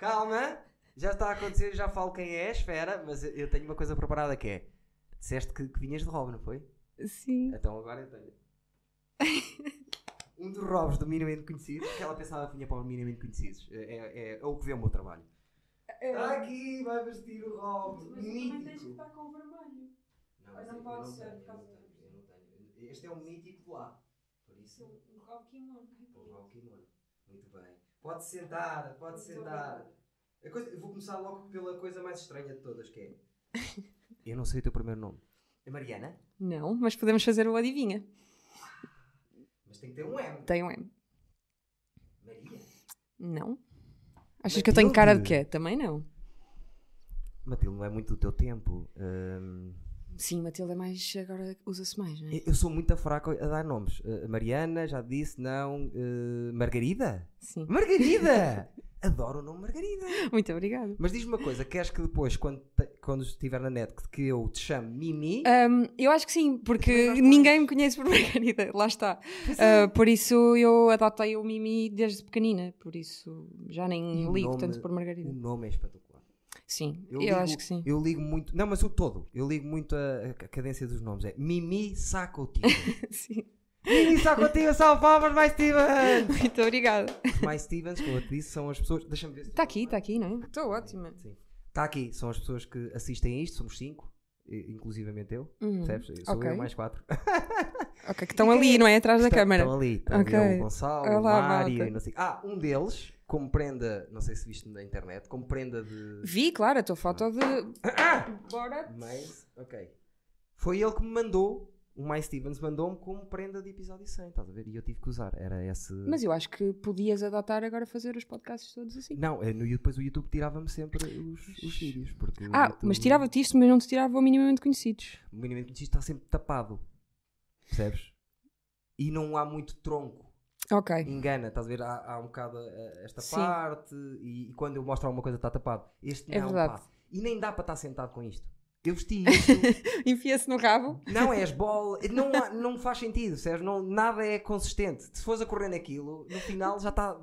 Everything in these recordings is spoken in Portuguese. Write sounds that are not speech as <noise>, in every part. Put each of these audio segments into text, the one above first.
Calma, já está a acontecer, já falo quem é, espera, mas eu- tenho uma coisa preparada que é. Disseste que, que vinhas de Rob, não foi? Sim. Então agora eu tenho. Um dos Robs do Minimamente Conhecidos, que ela pensava que vinha para o Minimamente Conhecidos. É, é, é o que vê o meu trabalho. Está aqui, vai vestir o Rob. mítico. com o vermelho. Não, Mas mas não pode ser, por causa eu não tenho, eu não tenho. Este é o mítico lá. Por isso, Um Rob Kimono. o Rob Kimono. Muito bem. Pode sentar, pode sentar. A coisa- eu vou começar logo pela coisa mais estranha de todas, que é. <laughs> Eu não sei o teu primeiro nome. É Mariana? Não, mas podemos fazer o adivinha. Mas tem que ter um M. Tem um M. Maria? Não. Achas que eu tenho cara de Matilde. quê? Também não. Matilde, não é muito do teu tempo. Hum, Sim, Matilde é mais. Agora usa-se mais, não é? eu- sou muito fraco a dar nomes. Uh, Mariana, já disse, não. Uh, Margarida? Sim. Margarida! <laughs> Adoro o nome Margarida. Muito obrigada. Mas diz-me uma coisa: queres que depois, quando, te- quando estiver na net, que, eu te chame Mimi? Ahm, eu acho que sim, porque ninguém me conhece por <laughs> Margarida, lá está. Ah, por isso eu adotei o Mimi desde pequenina, por isso já nem o ligo nome- tanto por Margarida. O nome é espetacular. Sim, eu, ligo- acho que sim. Eu ligo muito. Não, mas o todo. Eu ligo muito a, a cadência dos nomes. É Mimi Sacotinho. <laughs> sim. Mimi Sacotinho, salve palmas, mais Stevens! <laughs> Muito obrigada. Mais Stevens, como eu te disse, são as pessoas. Deixa-me ver se. Está aqui, está aqui, não é? Estou ótima. Sim. Está aqui, são as pessoas que assistem a isto, somos cinco, inclusivamente eu, Uhum. percebes? Sou Ok. eu mais quatro. <laughs> Ok, que estão ali, não é? Atrás da Estão- câmara. Estão ali, está Ok. ali o Gonçalo, o Olá, Mário malta. e não sei. Ah, um deles, como prenda, não sei se viste na internet, como prenda de. Vi, claro, a tua foto de. <coughs> Bora. Mas, ok. Foi ele que me mandou, o Mais Stevens mandou-me como prenda de episódio 100, estás a ver? E eu tive que usar. Era esse. Mas eu acho que podias adotar agora fazer os podcasts todos assim. Não, é no, depois o YouTube tirava-me sempre os, os vídeos. Porque Ah, YouTube- mas tirava-te isto, mas não te tirava o minimamente conhecidos. O minimamente conhecido está sempre tapado. Percebes? E não há muito tronco. Ok. Engana, estás a ver? Há, há um bocado eh, esta Sim. parte e, e quando eu mostro alguma coisa está tapado. Este não, É verdade. pá. E nem dá para estar sentado com isto. Eu vesti <laughs> isto. Enfia-se no rabo. não és <laughs> bola. Não, há- não faz sentido, Sérgio. Não, nada é consistente. Se fores a correr naquilo, no final já está.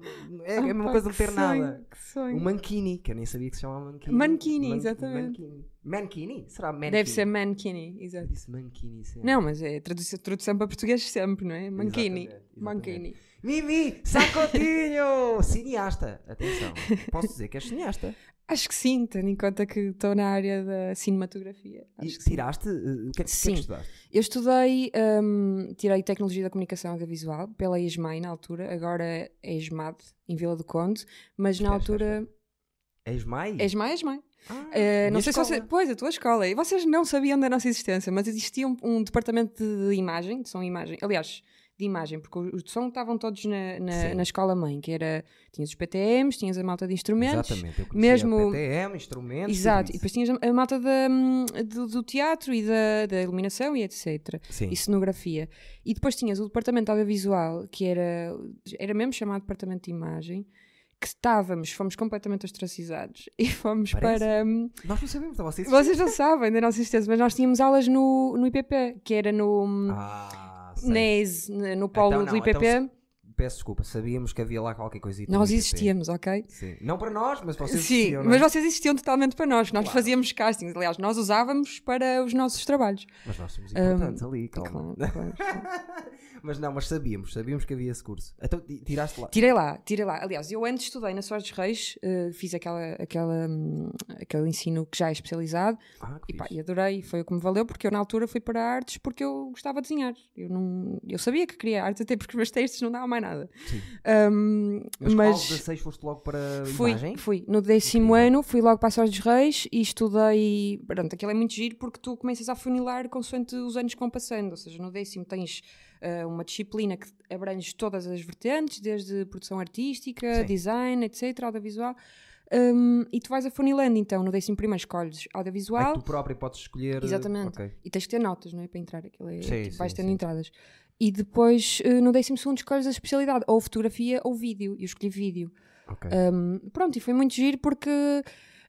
É, é a mesma coisa não que ter sonho, nada. Que sonho. O mankini, que eu nem sabia que se chamava mankini. Mankini, exatamente. Mankini. Mankini? Será mankini? Deve ser mankini, Eu exato. disse mankini sempre. Não, mas é tradução, tradução para português sempre, não é? Mankini. Exatamente, exatamente. Mankini. Mimi, sacotinho! <laughs> cineasta. Atenção. Posso dizer que és cineasta. Acho que sim, tendo em conta que estou na área da cinematografia. E Acho que sim. tiraste? eh, O que é que, o que é Sim. que estudaste? Eu estudei, hum, tirei Tecnologia da Comunicação Audiovisual pela ESMAI na altura, agora é ESMAD, em Vila do Conde, mas na altura. És mai? ESMAI, ESMAI. Ah, Eh, não sei se escola. você. Pois, a tua escola. E vocês não sabiam da nossa existência, mas existia um, um departamento de, imagem, de som e imagem. Aliás, de imagem, porque os de som estavam todos na, na, na escola mãe, que era. Tinhas os PTMs, tinhas a malta de instrumentos. Exatamente. Eu mesmo- PTM, instrumentos. Exato, e depois tinhas a, a malta da, do, do teatro e da, da iluminação e etc. Sim. E cenografia. E depois tinhas o departamento audiovisual, que era, era mesmo chamado departamento de imagem, que estávamos, fomos completamente ostracizados <laughs> e fomos Parece. para. hum, Nós não sabemos, então vocês. vocês não sabem da nossa existência, mas nós tínhamos aulas no, no IPP, que era no hum, Ah, sei. NES, n- no polo Então do não, IPP. então Peço desculpa, sabíamos que havia lá qualquer coisita. nós existíamos, ok? Sim. Não para nós, mas vocês Sim, existiam, não mas é? vocês existiam totalmente para nós. Nós Claro. fazíamos castings, aliás, nós usávamos para os nossos trabalhos. Mas nós somos importantes ali, calma. Claro, <laughs> claro. mas não, mas sabíamos, sabíamos que havia esse curso. Então ti- tiraste lá. Tirei lá, tirei lá. Aliás, eu antes estudei na Soares dos Reis, eh, fiz aquela, aquela, hum, aquele ensino que já é especializado Ah, que e, pá, e adorei, foi o que me valeu, porque eu na altura fui para artes porque eu gostava de desenhar. Eu, não, eu sabia que queria artes, até porque os meus textos não davam mais nada. Sim. Hum, Mas, mas aos 16 foste logo para fui, imagem? fui no décimo Incrível. ano, fui logo para a Soares dos Reis e estudei. Pronto, aquilo é muito giro porque tu começas a funilar consoante os anos que vão passando. Ou seja, no décimo tens eh, uma disciplina que abrange todas as vertentes, desde produção artística, Sim. design, etc., audiovisual. Hum, e tu vais afunilando, então, no décimo primeiro escolhes audiovisual tu próprio podes escolher. Exatamente. Ok. e tens que ter notas, não é? Para entrar, aquilo é, Sim, tipo, vais sim, tendo sim. entradas. E depois, eh, no décimo segundo, escolhes a especialidade, ou fotografia ou vídeo. E eu escolhi vídeo. ok. Um, pronto, e foi muito giro porque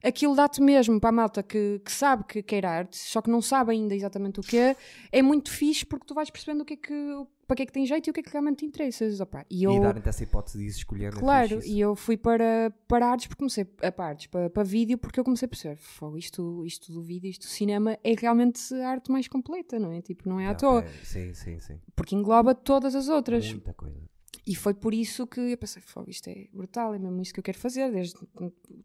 aquilo dá-te mesmo para a malta que, que sabe que quer arte, só que não sabe ainda exatamente o que é. É muito fixe porque tu vais percebendo o que é que, para que é que tem jeito e o que é que realmente te interessas. Opa, e eu, E dar-te essa hipótese de escolher. Claro, e eu fui para, para artes porque comecei a para artes, para, para vídeo, porque eu comecei a perceber, "Fogo, isto, isto do vídeo, isto do cinema é realmente a arte mais completa, não é? Tipo, não é à toa, é, sim, sim, sim. porque engloba todas as outras. Muita coisa. E foi por isso que eu pensei, fogo, isto é brutal, é mesmo isso que eu quero fazer, desde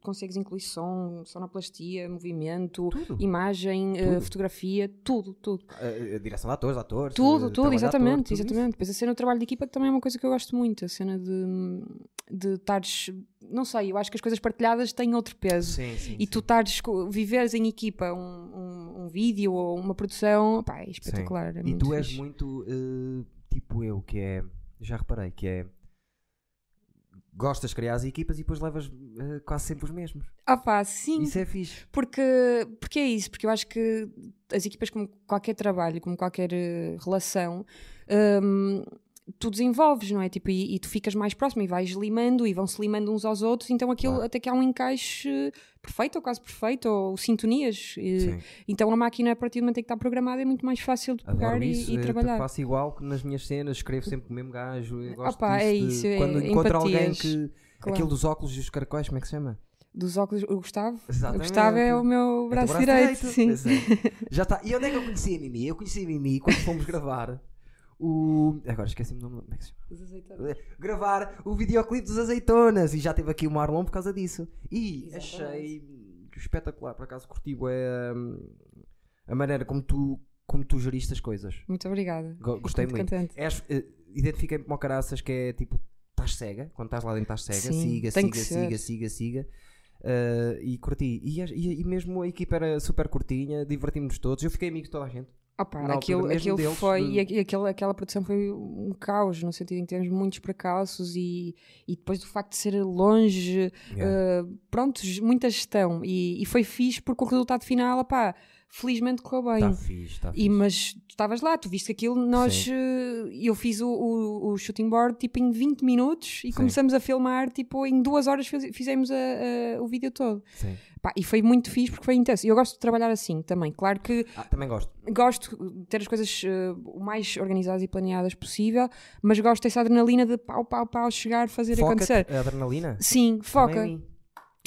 consegues incluir som, sonoplastia, movimento, Tudo. imagem, eh, Tudo. fotografia, tudo, tudo. A, a direção de atores, atores. Tudo, eh, tudo, de exatamente, ator, tudo exatamente. Depois a cena do trabalho de equipa que também é uma coisa que eu gosto muito, a cena de de estares, não sei, eu acho que as coisas partilhadas têm outro peso. Sim, sim. E tu estares, viveres em equipa um, um, um vídeo ou uma produção, pá, é espetacular. é E tu és fixe. muito eh, tipo eu, que é. Já reparei, que é. Gostas de criar as equipas e depois levas eh, quase sempre os mesmos. Ah pá, sim, Isso é fixe. porque, porque é isso, porque eu acho que as equipas, como qualquer trabalho, como qualquer eh, relação, hum, tu desenvolves, não é? Tipo, e, e tu ficas mais próximo e vais limando e vão-se limando uns aos outros, então aquilo Claro. até que há um encaixe perfeito ou quase perfeito, ou sintonias. E- Sim. Então a máquina, a partir do momento em que está programada, é muito mais fácil de pegar e, e trabalhar. Faço igual que nas minhas cenas, escrevo sempre com o mesmo gajo. Eu gosto Opa, disso é isso, é Quando encontro alguém empatias. que. Claro. Aquele dos óculos e os caracóis, como é que se chama? Dos óculos, o Gustavo? O Exatamente. Gustavo é o meu É o teu braço, direito, sim. Pois é. <laughs> Já está. E onde é que eu conheci a Mimi? Eu conheci a Mimi quando fomos gravar o. Agora esqueci-me do nome. Como é que se chama? Gravar o videoclipe dos azeitonas. E já teve aqui o Marlon por causa disso. E Exatamente. achei espetacular. Por acaso curti é, a maneira como tu, como tu geriste as coisas. Muito obrigada. Go- Gostei muito. És, eh, Identifiquei-me como caraças que é tipo, estás cega, quando estás lá dentro estás cega, Sim, siga, siga, siga, ser. siga, siga. Eh, e curti. E, e- e mesmo a equipa era super curtinha, divertimos-nos todos. Eu fiquei amigo de toda a gente. Opa, aquilo, aquilo deles, foi, de- e aqu- e aquela, aquela produção foi um caos, no sentido em que temos muitos precalços e, e depois do facto de ser longe, eh, pronto, g- muita gestão. E, e foi fixe porque o resultado final, opá, felizmente correu bem. Está fixe, está E, fixe. mas tu estavas lá, tu viste aquilo, nós, eh, eu fiz o, o, o shooting board tipo em 20 minutos e Sim. começamos a filmar, tipo em duas horas fiz- fizemos a- a- o vídeo todo. Sim. Pá, e foi muito fixe porque foi intenso. E eu gosto de trabalhar assim também. Claro que Ah, também gosto. gosto de ter as coisas eh, o mais organizadas e planeadas possível, mas gosto dessa adrenalina de pau, pau, pau, chegar, fazer Foca acontecer. a adrenalina? Sim, foca. Também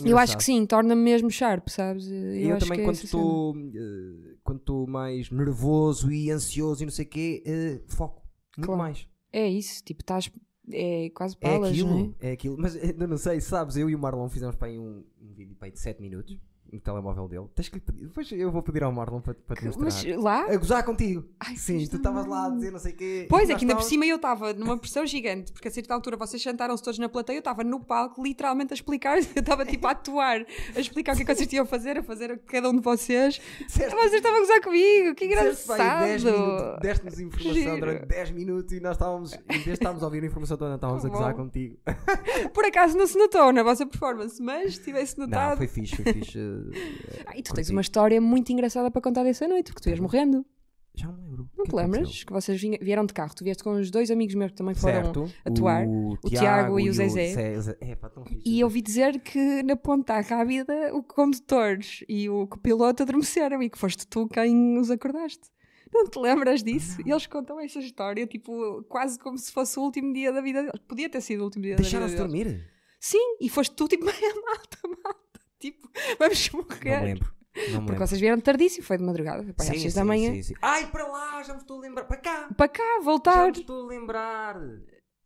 mim. Eu acho Engraçado. que sim, torna-me mesmo sharp, sabes? Eu, acho também, que é estou eh, quando estou mais nervoso e ansioso e não sei o quê, eh, foco. Muito Claro. mais. É isso, tipo, estás. É quase É palas, aquilo, não é? é aquilo. Mas ainda não sei, sabes? Eu e o Marlon fizemos para aí um, um vídeo para aí de 7 minutos no telemóvel dele. Tens que. Depois eu vou pedir ao Marlon para, para te mostrar. Mas lá. A gozar contigo. Ai, Sim, tu estavas lá a dizer não sei o quê. Pois é, que ainda por cima eu estava numa pressão gigante, porque a certa altura vocês sentaram-se todos na plateia, eu estava no palco literalmente a explicar, <laughs> eu estava tipo a atuar, a explicar o que é que vocês tinham a fazer, a fazer a cada um de vocês. Disseste- Vocês estavam a gozar comigo, que disseste para aí 10 minutos, engraçado! Deste-nos informação Giro. durante 10 minutos e nós estávamos, em vez de estarmos a ouvir a informação toda, estávamos a gozar contigo. Por acaso não se notou na vossa performance, mas se tivesse Não, notado. foi fixe, foi fixe. Ah, e tu tens uma história muito engraçada para contar dessa noite, porque tu ias morrendo. Já me lembro. Não que te que lembras? aconteceu? Que vocês vinha- vieram de carro, tu vieste com os dois amigos meus que também foram. certo, atuar, o, o Tiago e o Zezé. Zé- É, pá. E eu ouvi dizer que na ponta rápida o condutor e o copiloto adormeceram e que foste tu quem os acordaste. Não te lembras disso? E eles contam essa história, tipo, quase como se fosse o último dia da vida deles. Podia ter sido o último dia da Deixaram-se vida deles. dormir? Sim, e foste tu, tipo, <laughs> malta, malta. Tipo, <laughs> vamos Não morrer. me lembro. Não Porque lembro. vocês vieram tardíssimo, foi de madrugada, foi para aí às Sim, 6 sim, da manhã. sim, sim. Ai, para lá, já me estou a lembrar. Para cá. Para cá, Já voltar. me estou a lembrar.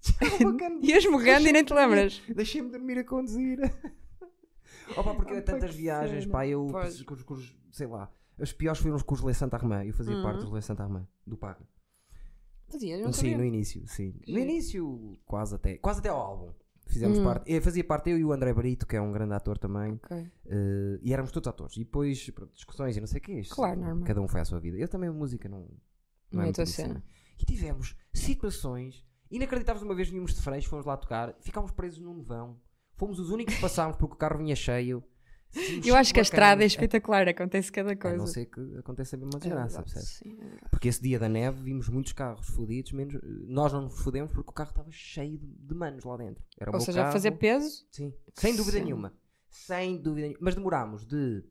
<laughs> Ias morrendo e nem te lembras. Deixei-me dormir a conduzir. <laughs> Opa, porque pá, tantas viagens, cena. pá, eu, Pois. sei lá, as piores foram os com os Le Santa Armã, eu fazia Uhum. parte dos Le Santa Armã, do Pago. Fazias, não Sim, sabia. no início, sim. No início, quase até, quase até ao álbum. Fizemos Hum. parte, eu fazia parte eu e o André Barito, que é um grande ator também, Ok. eh, e éramos todos atores. E depois, pronto, discussões e não sei o quê. isto, Claro, normal. Cada um foi à sua vida. Eu também, música não, Não é minha cena. E tivemos situações inacreditáveis. Uma vez vínhamos de Freixo, fomos lá tocar, ficámos presos num nevão. Fomos os únicos que passámos porque o carro vinha cheio. Tínhamos Eu acho que a estrada é espetacular, acontece cada A coisa. não ser que aconteça mesmo uma É desgraça, percebes? sim, é. Porque esse dia da neve vimos muitos carros fodidos, menos nós não nos fodemos porque o carro estava cheio de, manos lá dentro. Era Ou seja, carro. fazer peso. Sim, sem dúvida Sim. nenhuma. Sem dúvida nenhuma. Mas demorámos de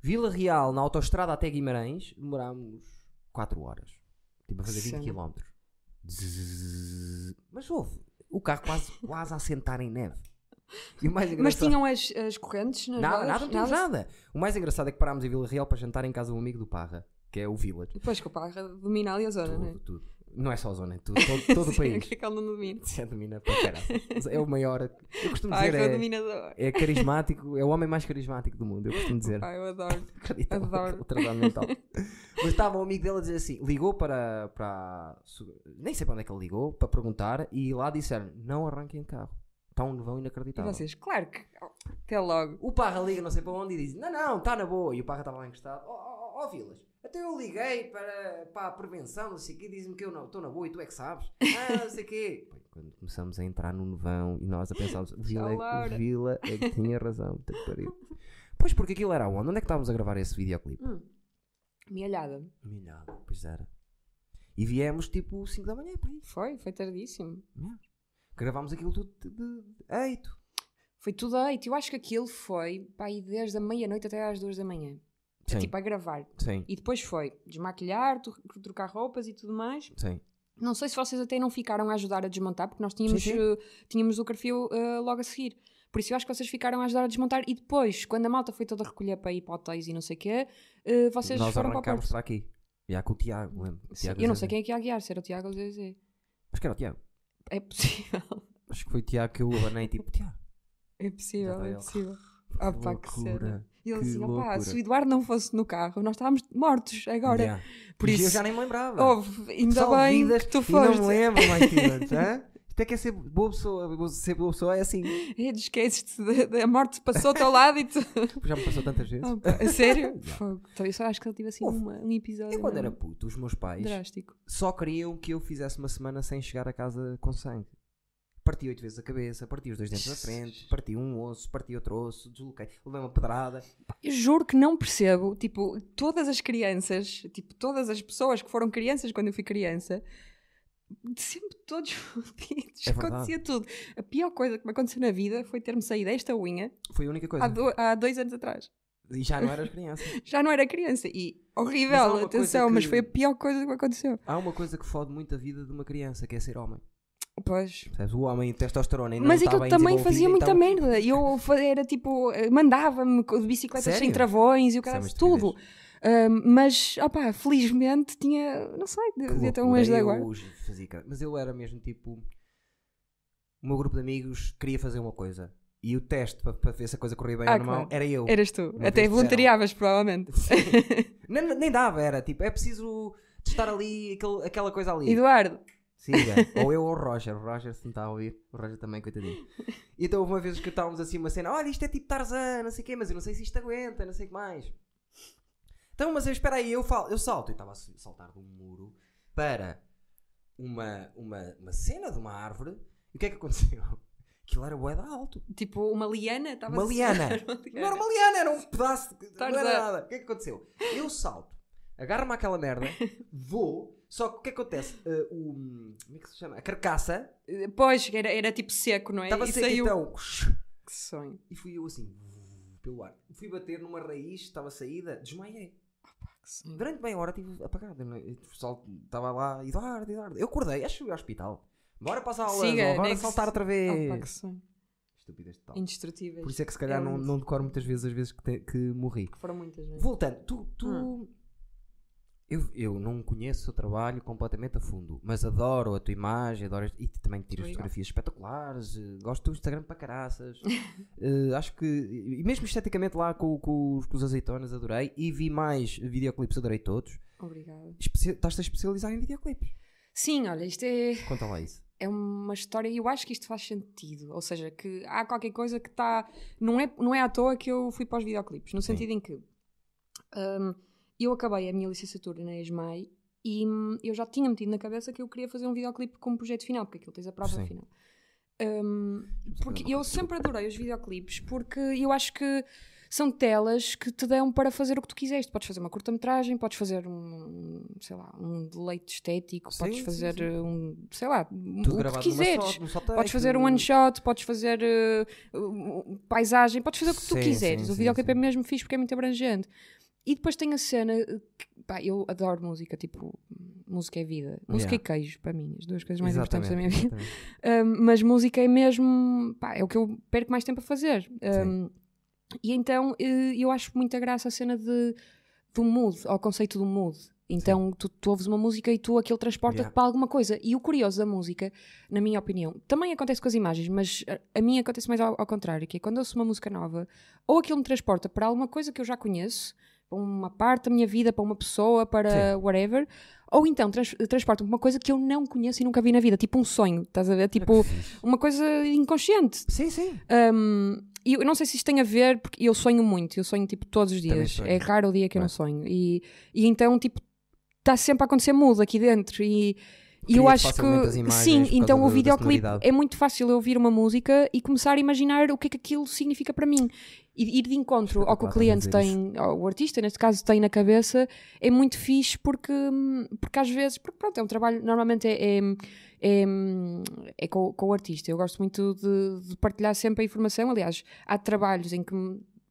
Vila Real na autoestrada até Guimarães, demorámos 4 horas. Tipo a fazer 20 Cena. km. Zzz. Mas houve. O carro quase, quase a sentar em neve. <laughs> E o mais Mas engraçado- tinham as, as correntes nas Nada, nada, não tínhamos nada. O mais engraçado é que parámos em Vila Real para jantar em casa de um amigo do Parra, que é o Village. Depois que o Parra domina ali a zona, não é? Tudo, tudo. Não é só a zona, é tudo, todo, <laughs> todo o país. que é que ele não domina? Se <laughs> domina para caralho. É o maior. Eu costumo Parra dizer, é, dominador. é carismático, é o homem mais carismático do mundo, eu costumo dizer. Eu adoro. Acredita, Adoro. o trabalho mental. Mas estava um amigo dele a dizer assim: ligou para, para. Nem sei para onde é que ele ligou, para perguntar, e lá disseram: não arranquem de carro. Está um nevão E inacreditável. vocês, claro que. oh, Até logo. O Parra liga não sei para onde e diz: Não, não, está na boa. E o Parra estava lá encostado: Ó oh, oh, Vilas, até eu liguei para, para a prevenção, não sei o quê, diz-me que eu não estou na boa e tu é que sabes. <laughs> Ah, não sei o quê. Quando começamos a entrar no nevão e nós a pensarmos: <laughs> Vila, é- Vila é que tinha razão, puta que pariu. Pois porque aquilo era onde? Onde é que estávamos a gravar esse videoclipe? Hum. Milhada. Milhado, pois era. E viemos tipo 5 da manhã, aí. Foi, foi tardíssimo. Gravámos aquilo tudo de, de, de eito. Foi tudo eito. Eu acho que aquilo foi pá, aí desde a meia-noite até às duas da manhã. Sim, Tipo, a gravar. sim, E depois foi desmaquilhar, tro- trocar roupas e tudo mais. sim. Não sei se vocês até não ficaram a ajudar a desmontar, porque nós tínhamos, Sim, sim. eh, tínhamos o curfew eh, logo a seguir. Por isso eu acho que vocês ficaram a ajudar a desmontar e depois, quando a malta foi toda recolher para ir para hotéis e não sei o quê, eh, vocês Nós foram para o arrancámos Porto. para aqui. Já com o Tiago, lembro. O Sim, Tiago eu não sei quem é que ia guiar, se era o Tiago ou o Zezé. Acho que era o Tiago. É possível, Acho que foi o Tiago que eu abanei tipo, Tiago. é possível, é possível. <laughs> Ah pá, que cena. E ele assim, opá, se o Eduardo não fosse no carro, nós estávamos mortos agora. Yeah. Por E isso, eu já nem me lembrava. Houve, ainda bem que tu foste. não me lembro mais antes, <laughs> hã? Isto é que é ser boa pessoa. Ser boa pessoa é assim. <laughs> É, esqueces-te da- da morte passou ao teu lado e tu. <laughs> Já me passou tantas vezes. A sério? <laughs> Fogo. Então, eu só acho que ele tive assim uma- um episódio. Eu quando mesmo era puto, os meus pais Drástico. só queriam que eu fizesse uma semana sem chegar a casa com sangue. Parti oito vezes a cabeça, parti os dois dentes da frente, parti um osso, parti outro osso, desloquei, levei uma pedrada. Eu juro que não percebo, tipo, todas as crianças, tipo, todas as pessoas que foram crianças quando eu fui criança, sempre todos <laughs> fodidos. É. Acontecia tudo. A pior coisa que me aconteceu na vida foi ter-me saído esta unha Foi a única coisa. há, do- há dois anos atrás. E já não eras <laughs> criança. Já não era criança e Mas horrível, coisa atenção, mas que- foi a pior coisa que me aconteceu. Há uma coisa que fode muito a vida de uma criança, que é ser homem. Pois. O homem testosterona e não Mas aquilo também fazia muita então- merda. Eu era tipo, eh, mandava-me de bicicletas sem Sério? travões e o é cara tudo. Mas, opá, felizmente tinha, não sei, devia ter um anjo da eu guarda. fazia ca- Mas eu era mesmo tipo. O meu grupo de amigos queria fazer uma coisa. E o teste para, para ver se a coisa corria bem Ah, ou não claro. era eu. Eras tu. Uma Até voluntariavas, provavelmente. <laughs> nem, nem dava, era tipo, é preciso testar ali aquele- aquela coisa ali. Eduardo, Siga. ou eu ou o Roger. O Roger se não está a ouvir. O Roger também, coitadinho. E então houve uma vez que estávamos assim uma cena: olha, isto é tipo Tarzan, não sei o quê, mas eu não sei se isto aguenta, não sei o que mais. Então, mas eu espera aí, eu, falo, eu salto. Eu estava a saltar de um muro para uma, uma, uma cena de uma árvore. E o que é que aconteceu? <laughs> Aquilo era de alto. tipo, uma liana. estava <laughs> Uma liana. Não era uma liana, era um pedaço. De, não Tarzan. era nada. O que é que aconteceu? Eu salto, agarro-me àquela merda, <laughs> vou. Só que o que é que acontece? Uh, o, como é que se chama? A carcaça Pois, era, era tipo seco, não é? estava e seca, saiu. então. Que sonho. E fui eu assim, pelo ar. Fui bater numa raiz, estava saída, desmaiei. Que sonho. Durante meia hora estive apagado. é? O pessoal estava lá, Eduardo, Eduardo. Eu acordei, acho que fui ao hospital. Bora passar a aula, Siga, bora saltar outra vez. Opa, que sonho. Estupidez total. Indestrutíveis. Por isso é que se calhar É não, não decoro muitas vezes as vezes que, te- que morri. Que foram muitas, não é? Voltando, tu. tu Hum. Eu, eu não conheço o trabalho completamente a fundo, mas adoro a tua imagem, adoro e também tiras fotografias espetaculares, eh, gosto do Instagram para caraças. <laughs> Eh, acho que, e mesmo esteticamente lá com, com os, com os azeitonas, adorei. E vi mais videoclipes, adorei todos. Obrigada. Especia- Estás-te a especializar em videoclipes. Sim, olha, isto é. Conta lá isso. é uma história e eu acho que isto faz sentido. Ou seja, que há qualquer coisa que está. Não é, não é à toa que eu fui para os videoclipes, no Sim. sentido em que hum, eu acabei a minha licenciatura na ESMAI e hum, eu já tinha metido na cabeça que eu queria fazer um videoclipe como projeto final, porque aquilo tens a prova Sim. final. Hum, porque eu sempre adorei os videoclipes porque eu acho que são telas que te dão para fazer o que tu quiseres. Podes fazer uma curta-metragem, podes fazer um, sei lá, um deleite estético, Sim, podes sim, fazer sim. um, sei lá, Tudo o que quiseres. só, Podes fazer um one shot, podes fazer uh, paisagem, podes fazer o que tu Sim, quiseres. sim, o sim, videoclipe é sim. mesmo fixe porque é muito abrangente. E depois tem a cena, uh, que, pá, eu adoro música, tipo, música é vida. Música Yeah. e queijo, para mim, as duas coisas mais importantes da minha Exatamente, vida. exatamente. <laughs> Um, mas música é mesmo. Pá, é o que eu perco mais tempo a fazer. Um, e então eh, eu acho muita graça a cena de, do mood, ao conceito do mood. Então tu, tu ouves uma música e tu aquilo transporta-te Yeah. para alguma coisa. E o curioso da música, na minha opinião, também acontece com as imagens, mas a, a mim acontece mais ao, ao contrário, que é quando eu ouço uma música nova, ou aquilo me transporta para alguma coisa que eu já conheço, para uma parte da minha vida, para uma pessoa, para Sim. whatever, ou então trans, transporta-me para uma coisa que eu não conheço e nunca vi na vida, tipo um sonho, estás a ver? Tipo, fixe. uma coisa inconsciente. Sim, sim. Um, e eu não sei se isto tem a ver, porque eu sonho muito, eu sonho tipo todos os dias. É raro o dia que eu É. não sonho. E, e então, tipo, está sempre a acontecer mudo aqui dentro. E, e eu acho que sim, então o videoclipe é muito fácil eu ouvir uma música e começar a imaginar o que é que aquilo significa para mim. E ir de encontro ao que o cliente tem, o artista neste caso tem na cabeça, é muito fixe porque, porque às vezes, porque pronto, é um trabalho, normalmente é, é, é, é com, com o artista. Eu gosto muito de, de partilhar sempre a informação. Aliás, há trabalhos em que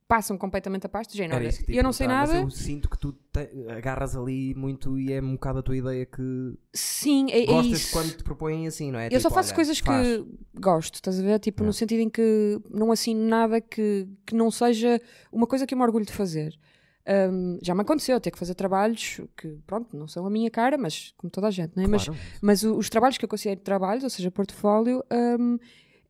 passam completamente a pasta, género, Era olha, isso que te ia eu não sei nada. Mas eu sinto que tu te- agarras ali muito e é um bocado a tua ideia que Sim, é, é gostas isso. quando te propõem assim, não é? Eu Tipo, só faço olha, coisas faz. que gosto, estás a ver? Tipo, É. no sentido em que não assino nada que, que não seja uma coisa que eu me orgulho de fazer. Um, já me aconteceu ter que fazer trabalhos que, pronto, não são a minha cara, mas como toda a gente, não é? Mas, Claro. mas o- os trabalhos que eu considero trabalhos, ou seja, portfólio, um,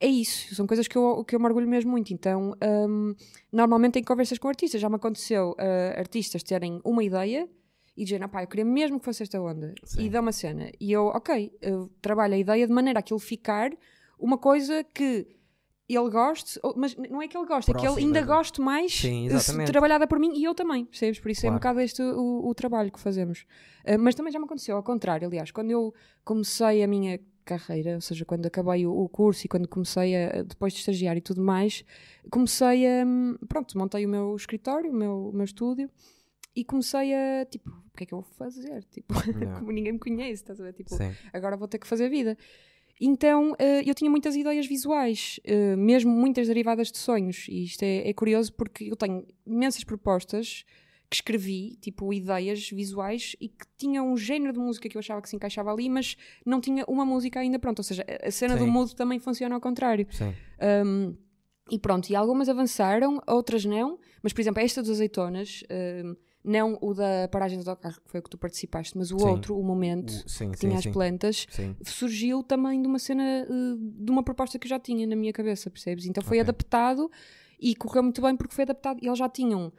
é isso. São coisas que eu, que eu me orgulho mesmo muito. Então, um, normalmente em conversas com artistas, já me aconteceu uh, artistas terem uma ideia e dizerem, pá, eu queria mesmo que fosse esta onda. Sim. E dá uma cena. E eu, ok, eu trabalho a ideia de maneira a aquilo ficar uma coisa que ele goste, mas não é que ele goste, é que ele ainda de- goste mais Sim, eh, trabalhada por mim e eu também, percebes? Por isso é um Claro. bocado este o, o trabalho que fazemos. Uh, mas também já me aconteceu, ao contrário, aliás, quando eu comecei a minha carreira, ou seja, quando acabei o, o curso e quando comecei a, depois de estagiar e tudo mais, comecei a, hum, pronto, montei o meu escritório, o meu, o meu estúdio e comecei a, tipo, o que é que eu vou fazer? <laughs> Tipo, como ninguém me conhece, estás a ver? Tipo, Sim. agora vou ter que fazer vida. Então eh, eu tinha muitas ideias visuais, eh, mesmo muitas derivadas de sonhos, e isto é, é curioso porque eu tenho imensas propostas que escrevi, tipo ideias visuais, e que tinham um género de música que eu achava que se encaixava ali, mas não tinha uma música ainda pronta. Ou seja, a- cena do Sim. mood também funciona ao contrário. Sim. Um, e pronto, e algumas avançaram, outras não, mas por exemplo, esta dos azeitonas, um, não o da paragem do autocarro, que foi o que tu participaste, mas o Sim. outro, o momento, O- sim, que sim, tinha as plantas, surgiu também de uma cena, eh, de uma proposta que eu já tinha na minha cabeça, percebes? Então foi Ok. adaptado e correu muito bem porque foi adaptado. E eles já tinham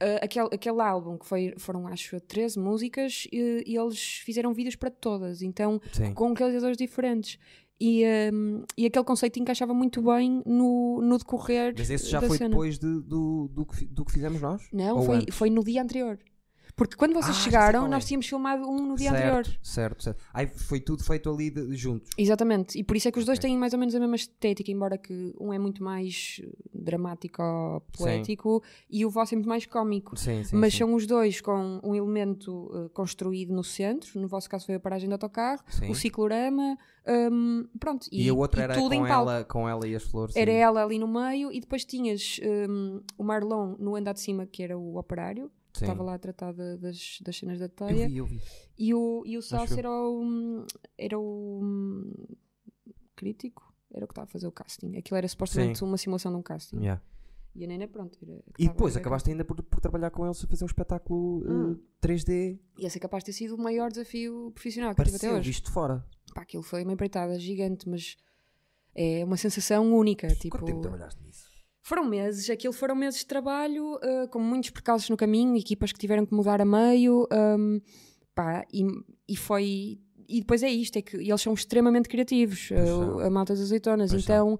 eh, aquele, aquele álbum que foi, foram, acho eu, 13 músicas e, e eles fizeram vídeos para todas, então Sim. com realizadores diferentes. E, ehm, e aquele conceito encaixava muito bem no, no decorrer Mas esse já foi cena. depois de- do, do, que, do que fizemos nós? Não, foi, antes? foi no dia anterior. Porque quando vocês Ah, chegaram, qual é. nós tínhamos filmado um no dia certo, anterior. Certo, certo. Aí foi tudo feito ali de- juntos. Exatamente, e por isso é que os dois Ok. têm mais ou menos a mesma estética, embora que um é muito mais eh, dramático ou poético e o vosso é muito mais cómico. Sim, sim. Mas sim. são os dois com um elemento eh, construído no centro, no vosso caso foi a paragem do autocarro, Sim. o ciclorama, hum, pronto. E, a outra era tudo com ela, com ela e as flores. Era sim. ela ali no meio e depois tinhas hum, o Marlon no andar de cima, que era o operário, Sim. estava lá a tratar de- das, das cenas da Eu teia. vi, eu vi. E o, e o eu. era o, era o crítico, era o que estava a fazer o casting. Aquilo era supostamente Sim. uma simulação de um casting. Yeah. E a Nena, pronto. E depois acabaste ainda por, por trabalhar com eles a fazer um espetáculo eh, Hum. 3D. E esse é capaz de ter sido o maior desafio profissional que eu tive até Pareceu, hoje. visto fora. Pá, aquilo foi uma empreitada gigante, mas é uma sensação única. Tipo, Quanto tempo trabalhaste nisso? Foram meses, aquilo foram meses de trabalho, uh, com muitos percalços no caminho, equipas que tiveram que mudar a meio, um, pá, e, e foi. E depois é isto, é que eles são extremamente criativos, uh, são. a malta das azeitonas. Pois então uh,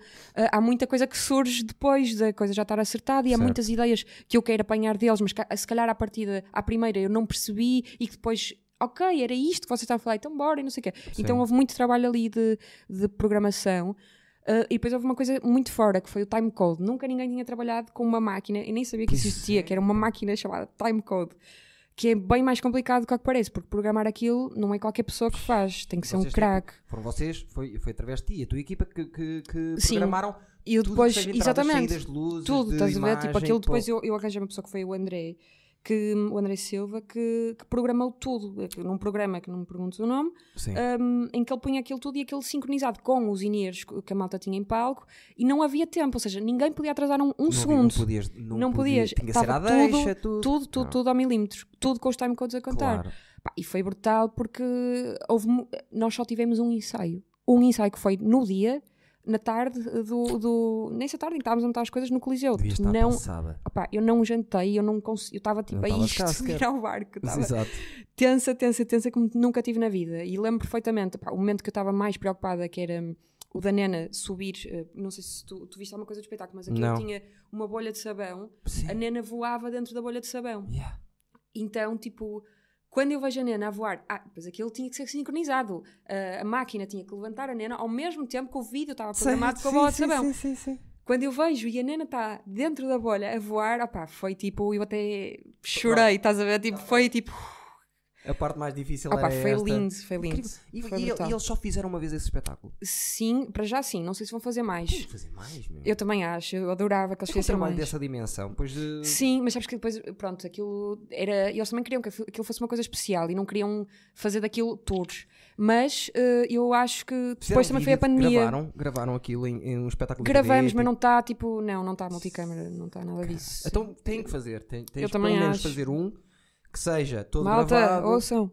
há muita coisa que surge depois da coisa já estar acertada e há Certo. muitas ideias que eu quero apanhar deles, mas se calhar à partida, à primeira eu não percebi e que depois. Ok, era isto que você estava a falar, então bora e não sei o quê. Então Sim. houve muito trabalho ali de, de programação. Uh, e depois houve uma coisa muito fora, que foi o timecode. Nunca ninguém tinha trabalhado com uma máquina, eu nem sabia que existia, é. que era uma máquina chamada timecode. Que é bem mais complicado do que, que parece, porque programar aquilo não é qualquer pessoa que faz, tem que ser um Vocês craque. Foram vocês, foi, foi através de ti, a tua equipa que, que, que Sim. programaram E eu tudo depois, que seja entradas, exatamente, saídas de luzes, tudo, de estás a ver? Tipo, aquilo depois pô. eu, eu arranjei uma pessoa que foi o André, que o André Silva que, que programou tudo, num programa que não me pergunto o nome, um, em que ele punha aquilo tudo e aquilo sincronizado com os ineres que a malta tinha em palco e não havia tempo, ou seja, ninguém podia atrasar um, um não, segundo. Não podias, não, não podias. Tinha Estava tudo, deixa, tudo, tudo, tudo, ah. tudo ao milímetro, tudo com os timecodes a contar. Claro. Pá, e foi brutal porque houve, nós só tivemos um ensaio. Um ensaio que foi no dia na tarde do, do nessa tarde em que estávamos a montar as coisas no Coliseu. Devia estar não, passada. Opa, eu não jantei, eu não consegui, eu estava tipo a isto subir ao barco. <laughs> Exato. Tensa, tensa, tensa como nunca tive na vida. E lembro perfeitamente opa, o momento que eu estava mais preocupada que era o da Nena subir, uh, não sei se tu, tu viste alguma coisa do espetáculo, mas aquilo tinha uma bolha de sabão, Sim. a Nena voava dentro da bolha de sabão. Yeah. Então, tipo, quando eu vejo a nena a voar, ah, depois aquilo tinha que ser sincronizado. Uh, a máquina tinha que levantar a nena ao mesmo tempo que o vídeo estava programado com a bola de sabão. Sim, sim, sim. Quando eu vejo e a nena está dentro da bolha a voar, opá, foi tipo, eu até chorei, estás a ver? Tipo, foi tipo a parte mais difícil Opa, era foi esta. lindo, foi lindo. E, foi e, e, eles só fizeram uma vez esse espetáculo? Sim, para já sim. Não sei se vão fazer mais. Tem fazer mais, meu. Eu também acho. Eu adorava que eles fizessem mais. dessa dimensão. Pois de... Sim, mas sabes que depois, pronto, aquilo era... Eles também queriam que aquilo fosse uma coisa especial e não queriam fazer daquilo todos. Mas uh, eu acho que depois Fizeram também foi a pandemia. Gravaram, gravaram aquilo em, em um espetáculo Gravamos, mas não está tipo... Não, não está multicâmera, não está nada disso. Então tem que fazer. Tem, tens eu também menos acho. fazer um que seja todo Malta, gravado. ouçam.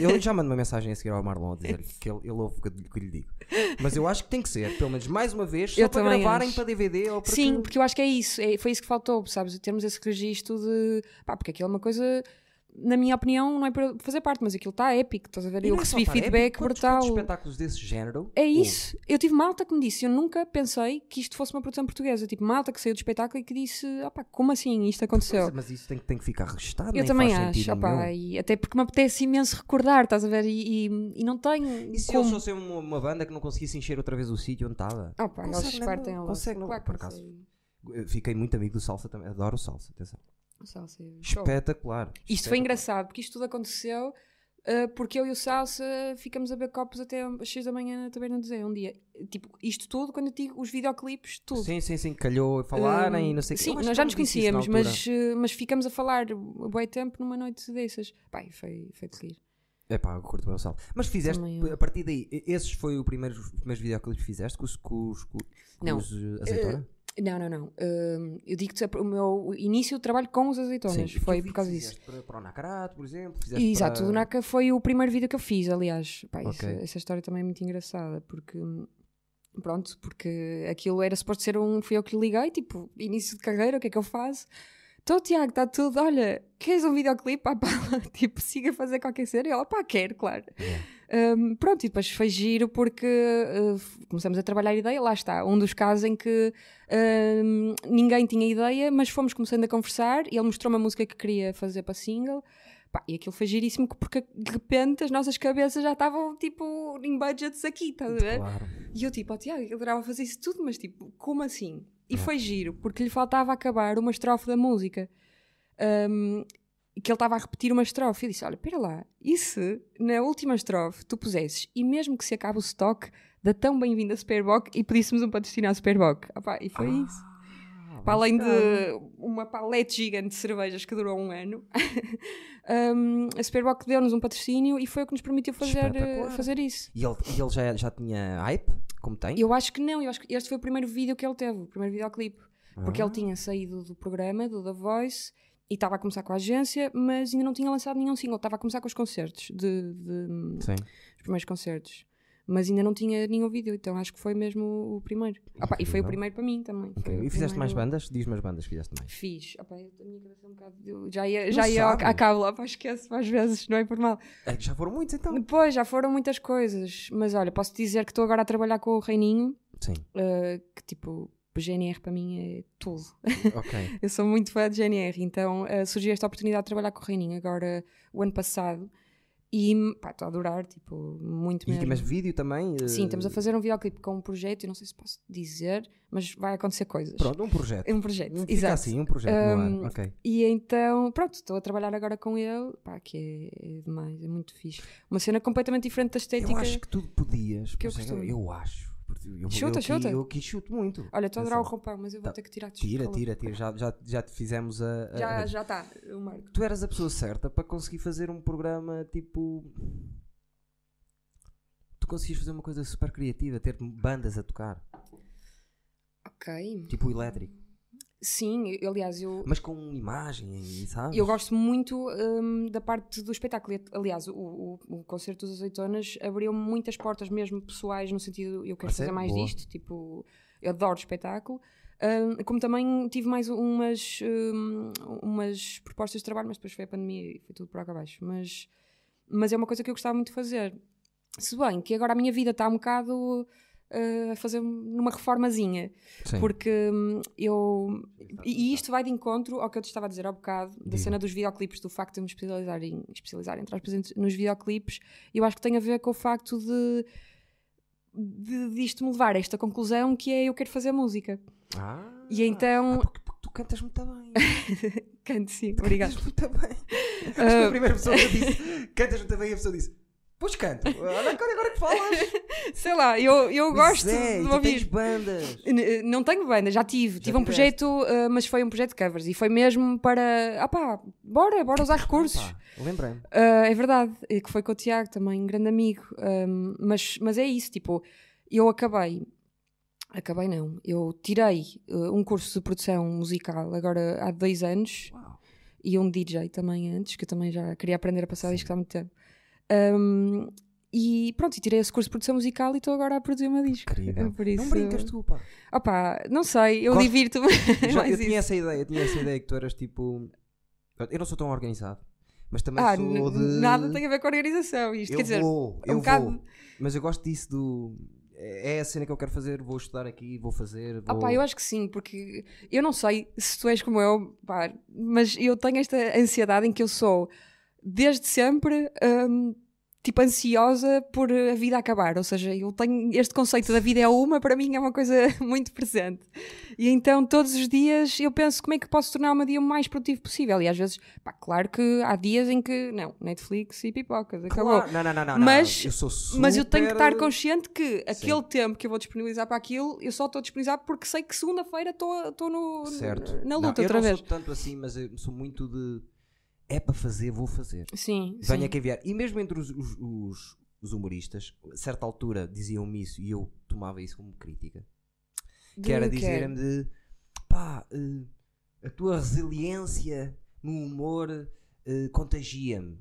Eu já mando uma mensagem a seguir ao Marlon a dizer que ele, ele ouve o que, lhe digo. Mas eu acho que tem que ser, pelo menos mais uma vez, só eu para gravarem acho. para DVD ou para Sim, porque eu acho que é isso. É, foi isso que faltou, sabes? Termos esse registro de. Pá, porque aquilo é uma coisa na minha opinião, não é para fazer parte, mas aquilo está épico, estás a ver? E eu é recebi feedback quantos, brutal. Quantos espetáculos desse género? É isso. Eu tive malta que me disse, eu nunca pensei que isto fosse uma produção portuguesa. Tipo, malta que saiu do espetáculo e que disse, opá, como assim isto aconteceu? Mas, mas isso tem, tem que ficar registado, Eu também acho, opá, e até porque me apetece imenso recordar, estás a ver? E, e, e não tenho. E se como... eles fossem uma, uma, banda que não conseguisse encher outra vez o sítio onde estava? Opá, eles partem lá. Consegue, não, claro, por acaso. Fiquei muito amigo do Salsa também, adoro o Salsa, atenção. Salsa. É Espetacular. Isto Espetacular. foi engraçado, porque isto tudo aconteceu uh, porque eu e o Salsa ficamos a ver copos até às 6 da manhã na Taberna do Zé, um dia. Tipo, isto tudo, quando eu digo os videoclipes, tudo. Sim, sim, sim, calhou falarem uh, e não sei o que. Sim, nós já nos conhecíamos, mas, uh, mas ficamos a falar um bom tempo numa noite dessas. Pai, foi, foi de rir. É pá, eu curto o Salsa. Mas fizeste, a partir daí, esses foi o primeiro, os primeiros videoclipes que fizeste com os, com os, com não. os azeitona? Não, não, não. Uh, eu digo-te o meu início de trabalho com os azeitonas. Sim, foi por causa disso. Para, para o Nakarato, por exemplo? Exato, para... o Naka foi o primeiro vídeo que eu fiz, aliás. Pá, okay. essa, essa, história também é muito engraçada, porque. Pronto, porque aquilo era suposto ser um. Fui eu que liguei, tipo, início de carreira, o que é que eu faço? Então, Tiago, está tudo. Olha, queres um videoclipe? Pá, pá, <laughs> tipo, siga a fazer qualquer cena. E ela, pá, quero, claro. Yeah. Um, pronto, e depois foi giro porque uh, começamos a trabalhar a ideia. Lá está, um dos casos em que ninguém tinha ideia, mas fomos começando a conversar e ele mostrou uma música que queria fazer para single. Pá, e aquilo foi giríssimo porque de repente as nossas cabeças já estavam tipo em budgets aqui, estás a ver? Claro. E eu tipo, oh, Tiago, eu adorava fazer isso tudo, mas tipo, como assim? E foi giro porque lhe faltava acabar uma estrofe da música. Um, que ele estava a repetir uma estrofe. Eu disse: Olha, espera lá, e se na última estrofe tu pusesses, e mesmo que se acabe o stock da tão bem-vinda Superboc e pedíssemos um patrocínio à Superboc? e foi ah, isso. Para além de uma palete gigante de cervejas que durou um ano, <laughs> um, a Superboc deu-nos um patrocínio e foi o que nos permitiu fazer, eh, fazer isso. E ele, ele já, já tinha hype, como tem? Eu acho que não, eu acho que este foi o primeiro vídeo que ele teve, o primeiro videoclipe. Porque ah. ele tinha saído do programa, do The Voice, e estava a começar com a agência, mas ainda não tinha lançado nenhum single. Estava a começar com os concertos, de, de os primeiros concertos. Mas ainda não tinha nenhum vídeo, então acho que foi mesmo o primeiro. Opa, e foi o primeiro para mim também. Okay. E fizeste mais bandas? Diz-me as bandas que fizeste mais. Fiz. Opa, a minha cabeça é um bocado. Já ia, já ia à cabo lá, esquece às vezes, não é por mal. É, já foram muitos então? Depois, já foram muitas coisas. Mas olha, posso dizer que estou agora a trabalhar com o Reininho. Sim. Uh, que tipo, GNR para mim é tudo. Okay. <laughs> eu sou muito fã de GNR, então uh, surgiu esta oportunidade de trabalhar com o Reininho agora o ano passado e pá, estou a adorar, tipo, muito mesmo. E mas vídeo também? Uh... Sim, estamos a fazer um videoclipe com um projeto, eu não sei se posso dizer, mas vai acontecer coisas. Pronto, um projeto. Um projeto, Fica exato. assim, um projeto um, no ar, E então, pronto, estou a trabalhar agora com ele, pá, que é, é, demais, é muito fixe. Uma cena completamente diferente da estética. Eu acho que tu podias, que eu, eu acho eu, Chuta, eu, chuta. Eu aqui chuto muito. Olha, estou a adorar o roupão, mas eu vou Tá. ter que tirar Tira, tira, tira. Já, já, já te fizemos a. a- Já já está, o Marco. Tu eras a pessoa certa para conseguir fazer um programa tipo. Tu conseguias fazer uma coisa super criativa, ter bandas a tocar, Ok. tipo o elétrico, Sim, eu- aliás, eu, mas com imagem, e sabes? eu gosto muito hum, da parte do espetáculo. Aliás, o, o, o concerto dos azeitonas abriu-me muitas portas, mesmo pessoais, no sentido eu quero Ah, fazer mais Boa. disto. Tipo, eu adoro espetáculo. Hum, como também tive mais umas, hum, umas propostas de trabalho, mas depois foi a pandemia e foi tudo por água abaixo. Mas, mas é uma coisa que eu gostava muito de fazer. Se bem que agora a minha vida está um bocado uh, a fazer numa reformazinha. Sim. Porque hum, eu. E, e isto vai de encontro ao que eu te estava a dizer há bocado, da Diga. cena dos videoclipes, do facto de eu me especializar, em, especializar entre aspas, nos videoclipes. Eu acho que tem a ver com o facto de. de disto me levar a esta conclusão que é eu quero fazer música. Ah, E então- ah, porque, porque tu cantas muito bem. <laughs> Canto sim, Tu obrigada. Cantas muito bem. <laughs> Acho que Ah. a primeira pessoa que disse cantas muito bem, a pessoa disse. Pois canto, olha agora, que falas. <laughs> Sei lá, eu, eu gosto é, de ouvir. tens bandas. N- Não tenho banda, já tive. tive um tiveste. projeto, uh, mas foi um projeto de covers e foi mesmo para. Ah pá, bora, bora usar recursos. Opa, Lembrei-me. Ah, é verdade, e que foi com o Tiago também, um grande amigo. Um, mas, mas é isso, tipo, eu acabei. Acabei não. Eu tirei uh, um curso de produção musical agora há dois anos Uau. e um DJ também antes, que eu também já queria aprender a passar discos há muito tempo. Um, e pronto, e tirei esse curso de produção musical e estou agora a produzir uma disco. Incrível. É Por isso, Não brincas tu, pá. Opá, não sei, eu Gosto- divirto-me. Já, <laughs> mais eu tinha essa ideia, eu tinha essa ideia que tu eras tipo. Eu não sou tão organizado, mas também Ah, sou de. nada tem a ver com a organização. Isto eu quer dizer, vou, é um eu bocado- vou. Mas eu gosto disso do. É a cena que eu quero fazer, vou estudar aqui, vou fazer. Ah Vou... pá, eu acho que sim, porque eu não sei se tu és como eu, pá, mas eu tenho esta ansiedade em que eu sou, desde sempre, hum, tipo, ansiosa por a vida acabar. Ou seja, eu tenho este conceito da vida é uma, para mim é uma coisa <laughs> muito presente. E então, todos os dias, eu penso como é que posso tornar o meu dia o mais produtivo possível. E às vezes, pá, claro que há dias em que, não, Netflix e pipocas, acabou. Claro, Não, não, não, não, Mas- não. Eu sou super... Mas eu tenho que estar consciente que Sim. aquele tempo que eu vou disponibilizar para aquilo, eu só estou a disponibilizar porque sei que segunda-feira estou no- Certo. na Não, luta eu outra não vez. sou tanto assim, mas eu sou muito de. É para fazer, vou fazer. Sim, Venha sim. vier. E mesmo entre os, os, os- os humoristas, a certa altura diziam-me isso e eu tomava isso como crítica. De que era dizer-me de pá, eh, a tua resiliência no humor eh, contagia-me.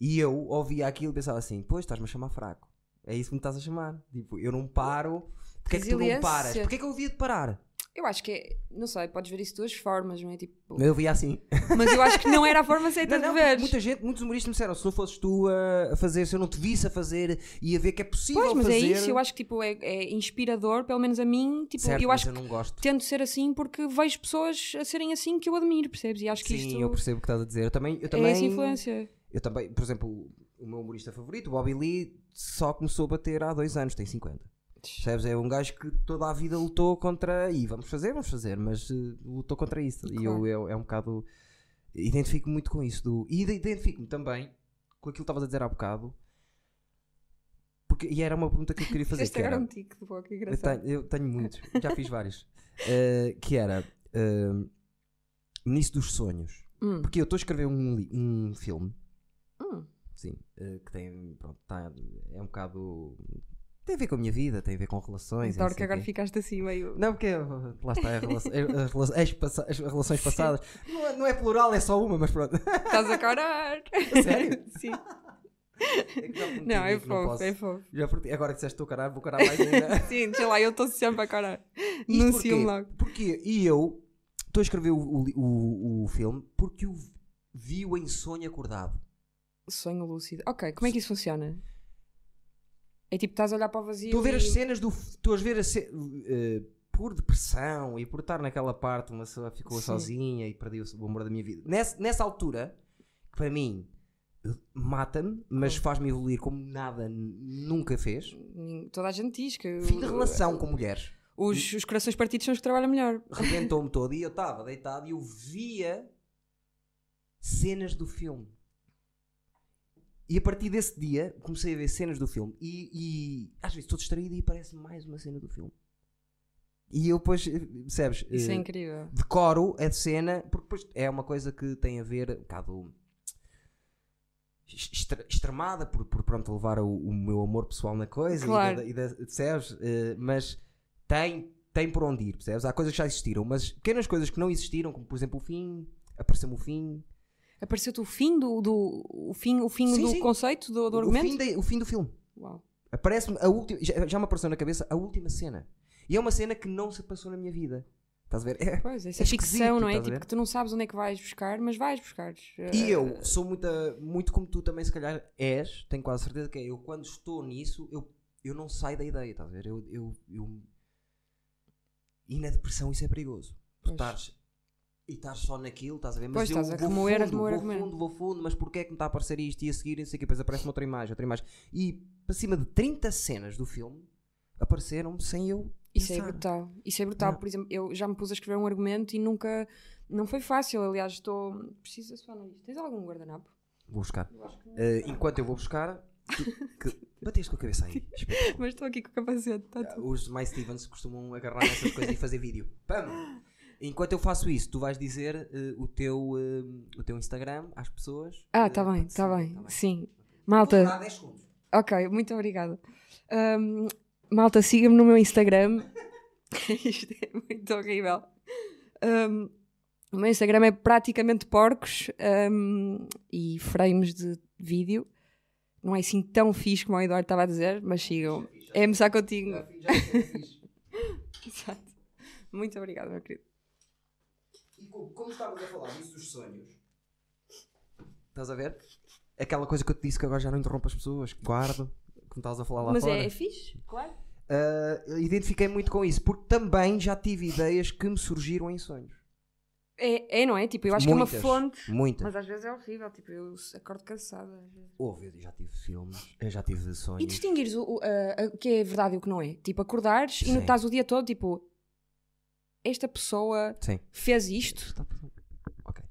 E eu ouvia aquilo e pensava assim: pois estás-me a chamar fraco. É isso que me estás a chamar. Tipo, eu não paro. Porquê é que tu não paras? Porquê é que eu havia de parar? Eu acho que é, não sei, podes ver isso de duas formas, não é? Tipo, Eu via assim. mas eu acho que não era a forma <laughs> certa Não, não, de ver. muita gente, muitos humoristas me disseram: se não fosses tu a, a fazer, se eu não te visse a fazer, ia ver que é possível Pois, mas fazer. é isso, eu acho que tipo, é, é inspirador, pelo menos a mim, tipo, certo, eu acho eu que não gosto. tento ser assim porque vejo pessoas a serem assim que eu admiro, percebes? E acho que Sim, isto eu percebo o que estás a dizer. Eu também, eu é também, essa influência. Eu também, por exemplo, o meu humorista favorito, o Bobby Lee, só começou a bater há dois anos, tem 50. Percebes? É um gajo que toda a vida lutou contra. E vamos fazer, vamos fazer, mas eh, lutou contra isso. E eu, Claro. eu- é um bocado. Identifico muito com isso. Do, e ide- identifico-me também com aquilo que estavas a dizer há bocado. Porque, e era uma pergunta que eu queria fazer. Fizeste Que era, um tique de boca, eu, engraçado. tenho, eu tenho muitos, <laughs> já fiz vários. Eh, que era. eh, nisso dos sonhos. Hum, Porque eu estou a escrever um, um filme hum. Sim, que tem, pronto, tá, é um bocado, tem a ver com a minha vida, tem a ver com relações. Adoro que sei agora quê. ficaste assim meio. Não, porque lá está, relação- as, relações passadas, não é, não é plural, é só uma, mas pronto. Estás a corar. <laughs> Sério? Sim. É que prometi Não, é que fofo, é fofo. Já prometi- agora que disseste estou a carar, vou carar mais ainda. <laughs> Sim, sei lá, eu estou sempre a carar. Filme logo. Porque, e eu estou a escrever o, o, o, o filme porque eu vi-o em sonho acordado. Sonho lúcido. Ok, como é que isso funciona? É tipo, estás a olhar para o vazio. Estou a ver e... as cenas do. Estou a ver a ce- eh, por depressão e por estar naquela parte, uma pessoa ficou Sim. sozinha e perdeu o amor da minha vida. Nessa, nessa altura, que para mim mata-me, mas faz-me evoluir como nada nunca fez. Toda a gente diz que. Fim de relação com mulheres. Os, os corações partidos são os que trabalham melhor. Rebentou-me <laughs> todo e eu estava deitado e eu via cenas do filme. E a partir desse dia comecei a ver cenas do filme e, e às vezes estou distraído e aparece mais uma cena do filme. E eu depois, eh, percebes? Isso é eh, incrível. decoro a cena, porque depois é uma coisa que tem a ver um bocado extre- extremada por, por pronto levar o, o meu amor pessoal na coisa Claro. e, da, e da- percebes? Eh, mas tem, tem por onde ir, percebes? Há coisas que já existiram, mas pequenas coisas que não existiram, como por exemplo o fim, apareceu-me o fim, Apareceu-te o fim do, do o fim, o fim Sim, do sim. conceito do, do o, argumento? fim da- o fim do filme. Uau. Aparece-me a última, já, já me apareceu na cabeça a última cena. E é uma cena que não se passou na minha vida. Estás a ver? É- Pois, essa É ficção, esquisito, não é? Tipo, que tu não sabes onde é que vais buscar, mas vais buscar. E Eh, eu sou muita, muito como tu também, se calhar, és, tenho quase certeza que é. Eu, quando estou nisso, eu, eu não saio da ideia, estás a ver? Eu, eu, eu- E na depressão isso é perigoso. Tu estás. E estás só naquilo, estás a ver? Mas Pois, eu estás a vou remoer, fundo, remoer, vou remoer. fundo, vou fundo, mas porquê é que me está a aparecer isto? E a seguir, e não sei o quê. Depois aparece-me outra imagem, outra imagem. E para cima de 30 cenas do filme apareceram-me sem eu. Isso é brutal. Isso é brutal. Não. Por exemplo, eu já me pus a escrever um argumento e nunca. Não foi fácil. Aliás, estou. Preciso só isto. Tens algum guardanapo? Vou buscar. Eu. Eh, enquanto eu vou buscar. que... <laughs> Bateste com a cabeça aí. Mas estou aqui com o capacete. Tá tudo. Os mais Stevens costumam agarrar nessas coisas e fazer vídeo. Pam! Enquanto eu faço isso, tu vais dizer eh, o, teu, eh, o teu Instagram às pessoas. Ah, eh, tá bem, tá seguirem, bem. tá bem. Sim. Vou Malta. demorar 10 segundos. Ok, muito obrigada. Ahm, malta, siga-me no meu Instagram. <laughs> Isto é muito horrível. Ahm, o meu Instagram é praticamente porcos ahm, e frames de vídeo. Não é assim tão fixe como o Eduardo estava a dizer, mas sigam. É começar contigo. Já já fiz. <laughs> Exato. Muito obrigada, meu querido. E como, como estavas a falar disso dos sonhos, estás a ver? Aquela coisa que eu te disse que agora já não interrompo as pessoas, que guardo, como estavas a falar lá mas fora. é, é fixe, claro. Ah, identifiquei muito com isso, porque também já tive ideias que me surgiram em sonhos. É, é, não é? Tipo, eu acho que é Muitas, uma fonte. Muitas. Mas às vezes é horrível. Tipo, eu acordo cansada. Houve, eu já tive filmes, eu já tive E sonhos. distinguires o, o, a- o que é verdade e o que não é. Tipo, acordares e Sim. não estás o dia todo, tipo, esta pessoa Sim. fez isto. Está tudo- Ok.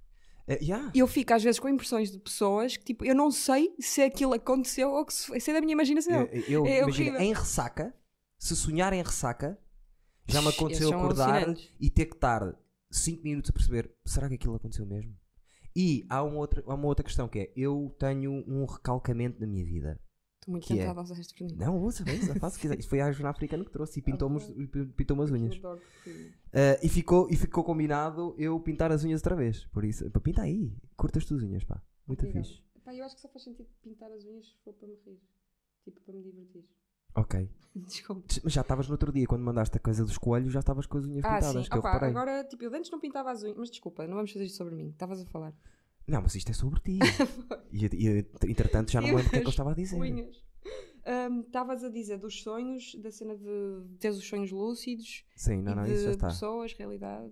Eh, yeah. E eu fico às vezes com impressões de pessoas que, tipo, eu não sei se aquilo aconteceu ou que se, se é da minha imaginação. Eu, eu É imagino, horrível. em ressaca, se sonhar em ressaca, já me aconteceu acordar e ter que estar 5 minutos a perceber, será que aquilo aconteceu mesmo? E há, um outro, há uma outra questão que é, eu tenho um recalcamento na minha vida. Estou muito que é? tentada a usar esta pergunta. Não, usa, usa, faça o que <laughs> quiser. Isto foi a Juna Africana que trouxe e pintou-me pintou as unhas. Adoro Eh, e, ficou, e ficou combinado eu pintar as unhas outra vez. Por isso, pá, pinta aí, curta as tuas unhas, pá. Muito Obrigada. fixe. Pá, eu acho que só faz sentido pintar as unhas se for para me rir. Tipo, para me divertir. Ok. <laughs> Desculpa. Mas já estavas no outro dia, quando mandaste a coisa dos coelhos, já estavas com as unhas Ah, pintadas, sim. que eu Opa, agora, tipo, eu antes não pintava as unhas. Mas desculpa, não vamos fazer isto sobre mim. Estavas a falar. Não, mas isto é sobre ti. <laughs> e, e, entretanto já não me lembro o que é que eu estava a dizer. Unhas. Estavas a dizer dos sonhos, da cena de teres os sonhos lúcidos Sim, não, não, isso já está. pessoas, realidade.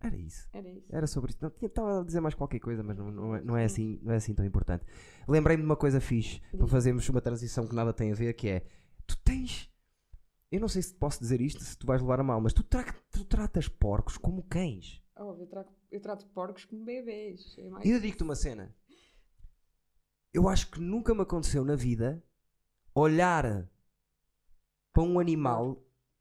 Era isso. Era isso. Era sobre isso. Não, Estava a dizer mais qualquer coisa, mas não, não, é, não, é assim, não é assim tão importante. Lembrei-me de uma coisa fixe para fazermos uma transição que nada tem a ver, que é tu tens. Eu não sei se posso dizer isto, se tu vais levar a mal, mas tu, tra tu tratas porcos como cães. Óbvio, eu, trago- eu trato porcos como bebês. É mais... E eu digo-te uma cena. Eu acho que nunca me aconteceu na vida olhar para um animal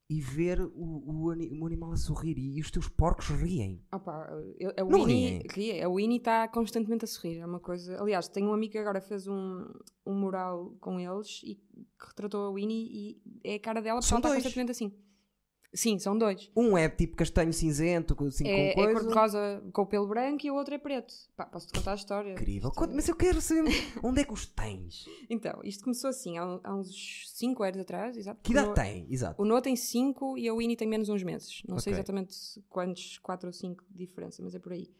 e ver o, o, o animal a sorrir e os teus porcos riem. Opa, eu, a Não Winnie, riem. ria. A Winnie está constantemente a sorrir. É uma coisa. Aliás, tenho um amigo que agora fez um, um mural com eles e que retratou a Winnie e é a cara dela porque São ela está constantemente assim. Sim, são dois. Um é tipo castanho cinzento, assim, é, com é coisa. cor-de-rosa com o pelo branco e o outro é preto. Pá, posso-te contar a história. Incrível. Conta- é- Mas eu quero saber onde é que os tens. <laughs> Então, isto começou assim há, há uns 5 anos atrás, exato. Que idade tem? Exato. O Noah tem 5 e a Winnie tem menos uns meses. Não sei Ok. exatamente quantos, 4 ou 5 de diferença, mas é por aí.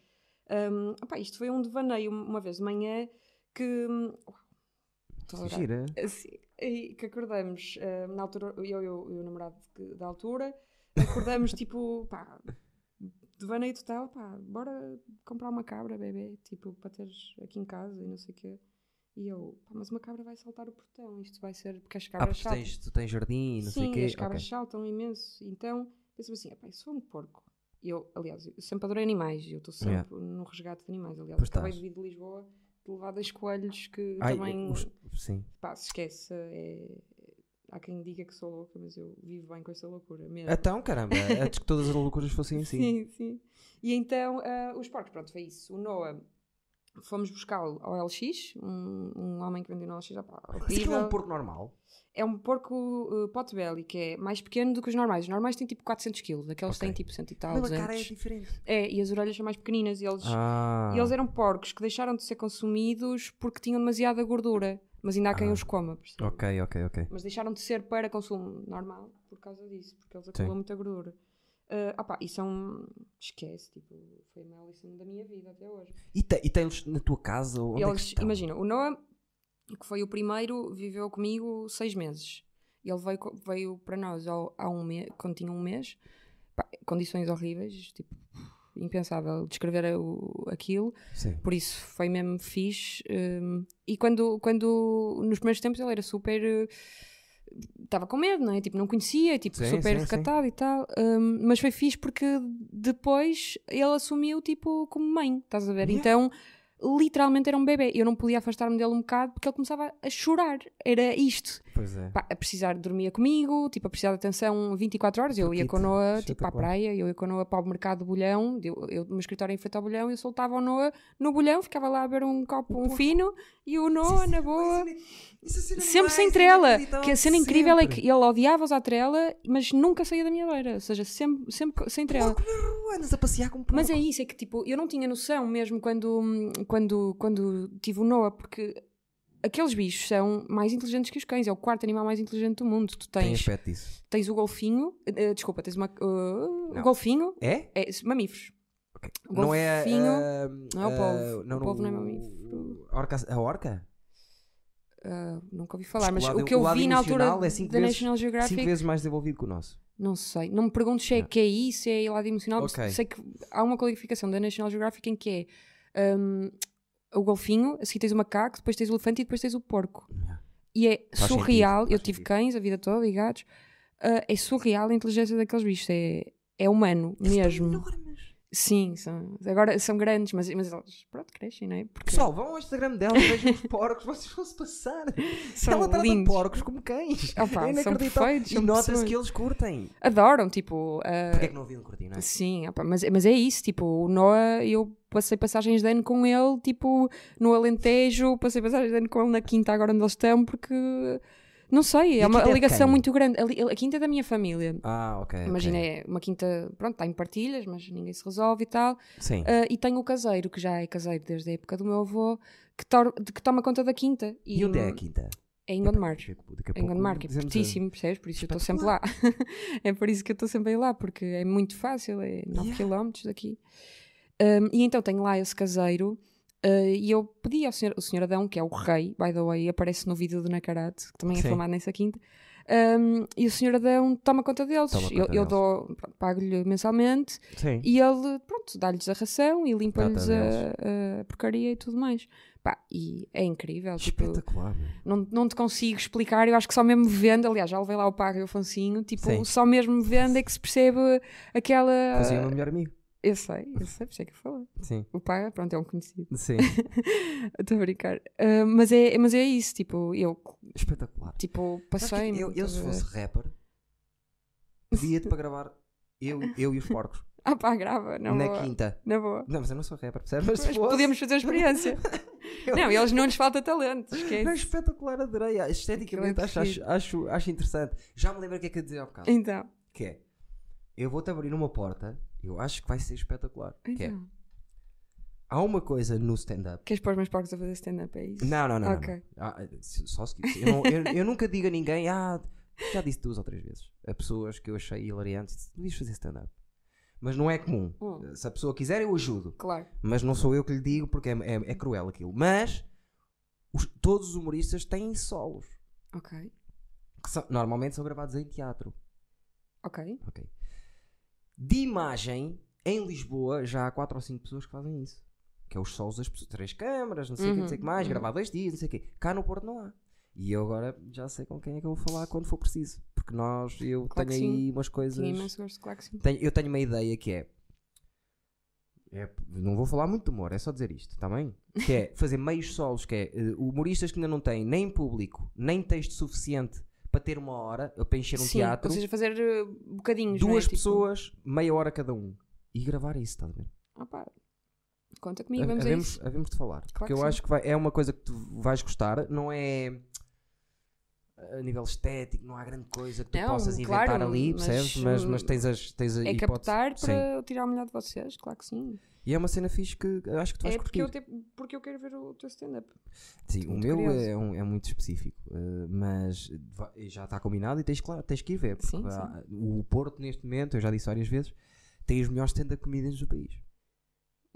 Um, opá, isto foi um devaneio uma vez de manhã que. Estou gira. Assim, e que acordamos hum, na altura, eu e o, namorado que- da altura, acordamos <laughs> tipo, pá, devaneio total, pá, bora comprar uma cabra, bebê, tipo, para teres aqui em casa e não sei o quê. E eu, pá, mas uma cabra vai saltar o portão, isto vai ser, porque as Ah, cabras saltam. tens, tu tens jardim, não sei Sim, o quê. as cabras Ok. saltam imenso. Então, penso assim, "Epá, isso é um porco. Eu, aliás, eu sempre adorei animais, eu estou sempre Yeah. no resgate de animais. Aliás, Pois acabei estás. de vir de Lisboa levar dois coelhos que Ai, também. os- sim. Pá, se esquece. É... Há quem diga que sou louca, mas eu vivo bem com essa loucura mesmo. Então, caramba, antes que todas as loucuras fossem <laughs> assim. Sim, sim. E então, ah, os porcos, pronto, foi isso. O Noah, fomos buscá-lo ao LX, um, um homem que vendeu no LX, pá, Mas é um porco normal. É um porco uh, potbelly, que é mais pequeno do que os normais. Os normais têm tipo 400 kg, aqueles Ok. têm tipo 100 e tal, Mas a cara é 200. diferente. É, e as orelhas são mais pequeninas e eles, Ah. e eles eram porcos que deixaram de ser consumidos porque tinham demasiada gordura. Mas ainda há quem Ah. os coma, percebes? Ok, ok, ok. Mas deixaram de ser para consumo normal por causa disso, porque eles acumulam muita gordura. Uh, opá, isso é um. Esquece, tipo, foi a maior lição da minha vida até hoje. E, te, e tens na tua casa? Onde é Eles, estão? imagina, o Noah, que foi o primeiro, viveu comigo seis meses. Ele veio, veio para nós ao, há um mês, quando tinha um mês, Pá, condições horríveis, tipo, impensável descrever o, aquilo, Sim. por isso foi mesmo fixe. hum, e quando, quando, nos primeiros tempos, ele era super. Estava com medo, não é? Tipo, não conhecia, tipo, Sim, super sim, recatado e tal. hum, mas foi fixe porque depois ele assumiu, tipo, como mãe, estás a ver? Yeah. Então, literalmente era um bebê. Eu não podia afastar-me dele um bocado porque ele começava a chorar. Era isto. É. Pá, a precisar dormia comigo, tipo, a precisar de atenção 24 horas. Eu ia com o Noah tipo, para a praia, eu ia com o Noah para o mercado do bolhão. Eu, eu no meu escritório em frente ao bolhão, eu soltava o Noah no bolhão, ficava lá a beber um copo, um fino, e o Noah na boa. Sempre sem trela. Que a cena incrível é que ele odiava usar trela, mas nunca saía da minha beira. Ou seja, sempre, sempre sem trela. Rua, andas a passear com. Mas é isso, é que tipo, eu não tinha noção mesmo quando, quando, quando tive o Noah, porque aqueles bichos são mais inteligentes que os cães, é o quarto animal mais inteligente do mundo. Tu Tem tens, aspecto disso. tens o golfinho, eh, desculpa, tens uma, uh, o Não. golfinho, É? é mamíferos. O Não é. golfinho ah, não é o ah, polvo. O polvo não é mamífero. A orca? A orca? nunca ouvi falar, mas lado- o que eu o vi na altura é cinco da vezes- National Geographic, Cinco vezes mais desenvolvido que o nosso. não sei, não me pergunto se é Não. que é isso, se é lado emocional, Ok. sei que há uma qualificação da National Geographic em que é hum, o golfinho, a seguir tens o macaco, depois tens o elefante e depois tens o porco. E é Faz surreal, sentido, eu tive sentido. cães a vida toda e gatos, ah, é surreal a inteligência daqueles bichos, é, é humano mesmo. Enormes. Sim, são, agora são grandes, mas, mas eles, pronto, crescem, não é? Porque Pessoal, vão ao Instagram dela vejam os porcos, <laughs> vocês vão se passar. são Ela trata lindos. porcos como cães. Opa, <laughs> é são perfeitos, E são nota-se que eles curtem. Adoram, tipo. ah, Porquê é que não haviam curtir, não é? Sim, opa, mas, mas é isso, tipo, o Noah, eu passei passagens de ano com ele, tipo, no Alentejo, passei passagens de ano com ele na quinta agora onde eles estão, porque, não sei, E é uma é ligação muito grande. A, quinta é da minha família. Ah, ok. Imagina, é uma quinta, pronto, está em partilhas, mas ninguém se resolve e tal. Sim. Ah, e tenho o caseiro, que já é caseiro desde a época do meu avô, que, que toma conta da quinta. E onde é a quinta? É em Gondomar. A Em Gondomar, que é pertíssimo, percebes? Por isso eu estou sempre lá. <laughs> é por isso que eu estou sempre lá, porque é muito fácil, é 9 Yeah. km daqui. Um, e então tenho lá esse caseiro uh, e eu pedi ao senhor, o senhor Adão, que é o rei, by the way, aparece no vídeo do Nacarate, que também é Sim. filmado nessa quinta. Um, e o senhor Adão toma conta deles. Toma eu conta eu deles. dou, pago-lhe mensalmente Sim. e ele, pronto, dá-lhes a ração e limpa-lhes a, a porcaria e tudo mais. Pá, e é incrível. Tipo, Espetacular. meu. não, não te consigo explicar, eu acho que só mesmo vendo, aliás, já levei lá o Pago e o Afonsinho, tipo, Sim. só mesmo vendo é que se percebe aquela. Fazia o meu melhor amigo. Eu sei, eu sei, por isso é que eu falo. Sim. O Pago, pronto, é um conhecido. Sim. <laughs> Estou a brincar. Ah, mas, é, mas é isso, tipo, eu Espetacular. tipo, passei. eu, eu, se fosse rapper, pedia-te para gravar eu, eu e os porcos <laughs> Ah, pá, grava, na na boa. quinta. Na boa. Não, mas eu não sou rapper, percebes? Mas se Mas fosse- podíamos fazer a experiência. <laughs> Eu- não, eles não lhes falta talento, esquece. Não, espetacular, adorei. Esteticamente acho, acho, acho, acho interessante. Já me lembro o que é que eu ia dizer ao bocado. Então, Que é, eu vou-te abrir uma porta, eu acho que vai ser espetacular. Que é, então. há uma coisa no stand-up. Queres pôr os meus porcos a fazer stand-up? É isso? Não, não, não. não, Ok. não. Ah, só se eu, não- eu, eu nunca digo a ninguém, ah, já disse duas ou três vezes a pessoas que eu achei hilariantes, devias fazer stand-up. Mas não é comum. Hum. Se a pessoa quiser, eu ajudo. Claro. Mas não sou eu que lhe digo porque é, é- é cruel aquilo. Mas os- todos os humoristas têm solos. Ok. Que são- normalmente são gravados em teatro. Ok. Ok. De imagem, em Lisboa já há 4 ou 5 pessoas que fazem isso. Que é os solos das pessoas. Três câmaras, não sei o que, não sei que mais, Uhum, gravar dois dias, não sei o que. Cá no Porto não há. E eu agora já sei com quem é que eu vou falar quando for preciso. Porque nós, eu Claro tenho aí umas coisas. Tinha imenso gosto, claro que sim. Tenho- eu tenho uma ideia que é. É, não vou falar muito de humor, é só dizer isto, está bem? Que é fazer meios solos, que é uh, humoristas que ainda não têm nem público, nem texto suficiente para ter uma hora, para encher um Sim, teatro. Ou seja, fazer uh, bocadinhos. é? duas Tipo, pessoas, meia hora cada um. E gravar isso, estás a ver? ah pá, conta comigo, vamos a havemos, isso. havemos de falar. Claro porque que eu sim. acho que vai- é uma coisa que tu vais gostar, não é a nível estético, não há grande coisa que tu Não, possas inventar claro, ali, percebes? Mas, mas tens as tens a É hipótese- captar Sim. para tirar o melhor de vocês, claro que sim. E é uma cena fixe que acho que tu vais É porque curtir. eu, te- porque eu quero ver o teu stand-up. Sim, o meu é, um- é muito específico, eh, mas já está combinado e tens, claro, tens que ir ver. Sim, há- o Porto, neste momento, eu já disse várias vezes, tem os melhores stand-up comedians do país.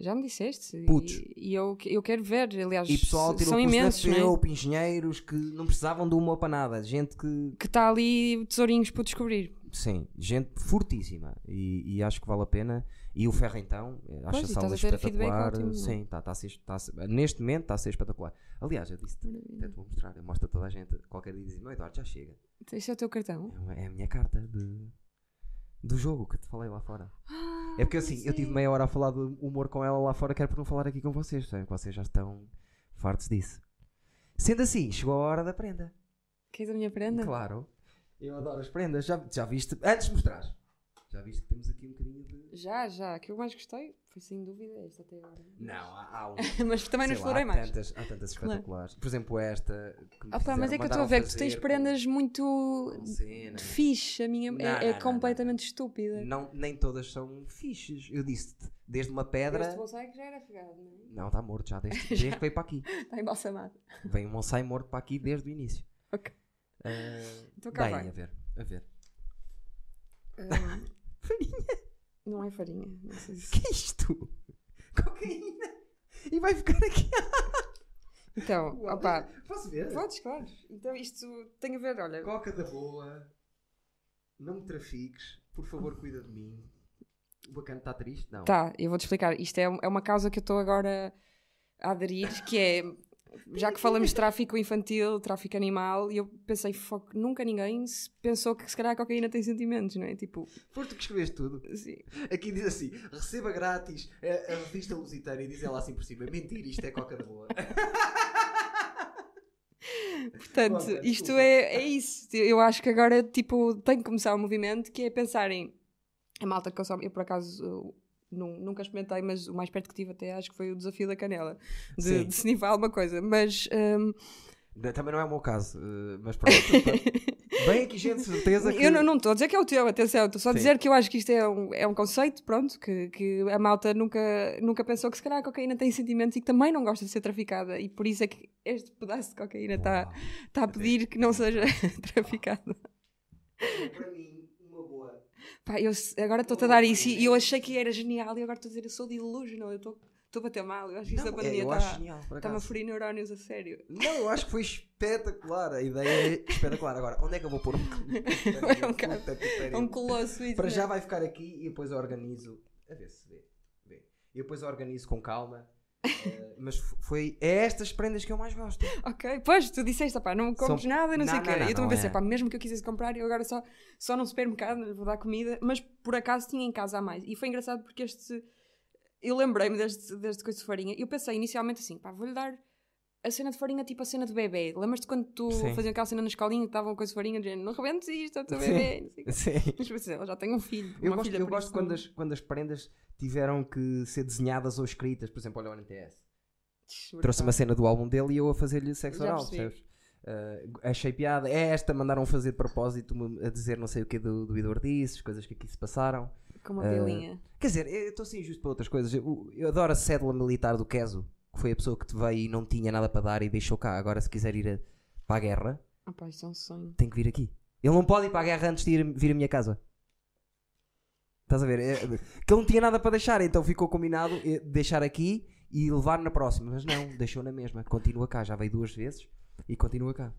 Já me disseste. Putos. E, e eu, eu quero ver, aliás, E pessoal tirou são imensos, não é? Engenheiros que não precisavam de uma para nada. Gente que, Que está ali tesourinhos para descobrir. sim, gente fortíssima. E, e acho que vale a pena. E o Ferro, então, eh, acho Pois, a sala a espetacular. ótimo, é? sim, tá, tá a ser, está a ser- neste momento está a ser espetacular. Aliás, eu disse até te vou mostrar, eu mostro a toda a gente. Qualquer dia dizem: Meu Eduardo, já chega. Este é o teu cartão? É É a minha carta de, do jogo que te falei lá fora. Ah, É porque assim, eu tive meia hora a falar do humor com ela lá fora, quero por não falar aqui com vocês, sabem? que vocês já estão fartos disso. Sendo assim, chegou a hora da prenda. Queres a minha prenda? Claro. Eu adoro as prendas. Já, já viste? Antes de mostrar. Já viste que temos aqui um bocadinho de. Já, já. A que eu mais gostei foi sem dúvida esta até agora. Não, há, há um. <laughs> Mas também não lá, explorei mais. Tantas, há tantas espetaculares. Por exemplo, esta. que Opa, mas é que eu estou a ver que tu tens prendas muito com- com cena. fixe. A minha Não, é, não, é não, completamente estúpida. Não, nem todas são fixes. Eu disse-te, desde uma pedra. Este bonsai que já era afogado, não é? Não, está morto já, desde, <laughs> desde que veio para aqui. Está embalsamado. Vem um bonsai morto para aqui desde o início. Ok. Ah, Então cá bem, vai. a ver, a ver. Ahm, Não é farinha. Não sei se... que é isto? Cocaína! E vai ficar aqui. Então, <laughs> opá. Posso ver? Podes, claro. Então isto tem a ver, olha. Coca da boa. Não me trafiques. Por favor, cuida de mim. O bacana está triste? Não. Tá, eu vou-te explicar. Isto é, é uma causa que eu estou agora a aderir, que é, já que falamos de tráfico infantil, tráfico animal, e eu pensei, foco, nunca ninguém pensou que se calhar a cocaína tem sentimentos, não é? Tipo, Foste tu que escreveste tudo. assim, Aqui diz assim: receba grátis a, a revista Lusitana e diz ela assim por cima: mentira, isto é Coca da boa. <laughs> Portanto, Conta, isto é, é isso. Eu acho que agora, tipo, tem que começar um movimento que é pensarem. A malta que consome, eu por acaso eu nu- nunca experimentei, mas o mais perto que tive até acho que foi o desafio da canela, de, de nível alguma coisa. Mas hum, Também não é o meu caso, eh, mas pronto. <laughs> Bem aqui, gente, certeza que. eu não estou a dizer que é o teu, atenção, estou só a Sim. dizer que eu acho que isto é um, é um conceito, pronto, que, que a malta nunca, nunca pensou que se calhar a cocaína tem sentimentos e que também não gosta de ser traficada, e por isso é que este pedaço de cocaína está tá a pedir que não seja <laughs> traficada. Para mim. Pá, eu agora estou-te a dar isso e eu achei que era genial e agora estou a dizer eu sou delusional, eu estou estou a bater mal, eu acho que isto da é, pandemia está-me a acaso. ferir neurónios a sério. Não, eu acho que foi espetacular. A ideia é espetacular. Agora, onde é que eu vou pôr um É <laughs> um um colosso isso. Para né? já vai ficar aqui e depois eu organizo. A ver se vê. vê. E depois eu organizo com calma. Eh, mas foi. É estas prendas que eu mais gosto. Ok, pois tu disseste, pá, não compres São- nada, não, sei Não, o quê. não, não, eu também não pensei, é. pá, mesmo que eu quisesse comprar, eu agora só, só num supermercado vou dar comida, mas por acaso tinha em casa a mais. E foi engraçado porque este. Eu lembrei-me deste, deste coisa de farinha. Eu pensei inicialmente assim, pá, vou-lhe dar a cena de farinha tipo a cena de bebê. Lembras-te quando tu Sim. fazias aquela cena na escolinha que estavam coisa de farinha, de género, não rebentes isto, é teu bebê. Quê. Sim. <laughs> Mas ela já tem um filho. Eu gosto, eu gosto quando, as, quando as prendas tiveram que ser desenhadas ou escritas. Por exemplo, olha o NTS. Trouxe uma cena do álbum dele e eu a fazer-lhe sexo oral, percebes? Eh, achei piada. É esta, mandaram fazer de propósito, a dizer não sei o que do, do Eduardo disse, coisas que aqui se passaram. Com uma pilinha. Quer dizer, eu estou assim injusto para outras coisas. Eu, eu adoro a cédula militar do Keso, que foi a pessoa que te veio e não tinha nada para dar e deixou cá. Agora, se quiser ir a- para a guerra, Ah, pá, isto é um sonho. tem que vir aqui. Ele não pode ir para a guerra antes de ir, vir à minha casa. Estás a ver? É, que ele não tinha nada para deixar, então ficou combinado eh, deixar aqui e levar na próxima. Mas não, deixou na mesma. Continua cá, já veio duas vezes e continua cá.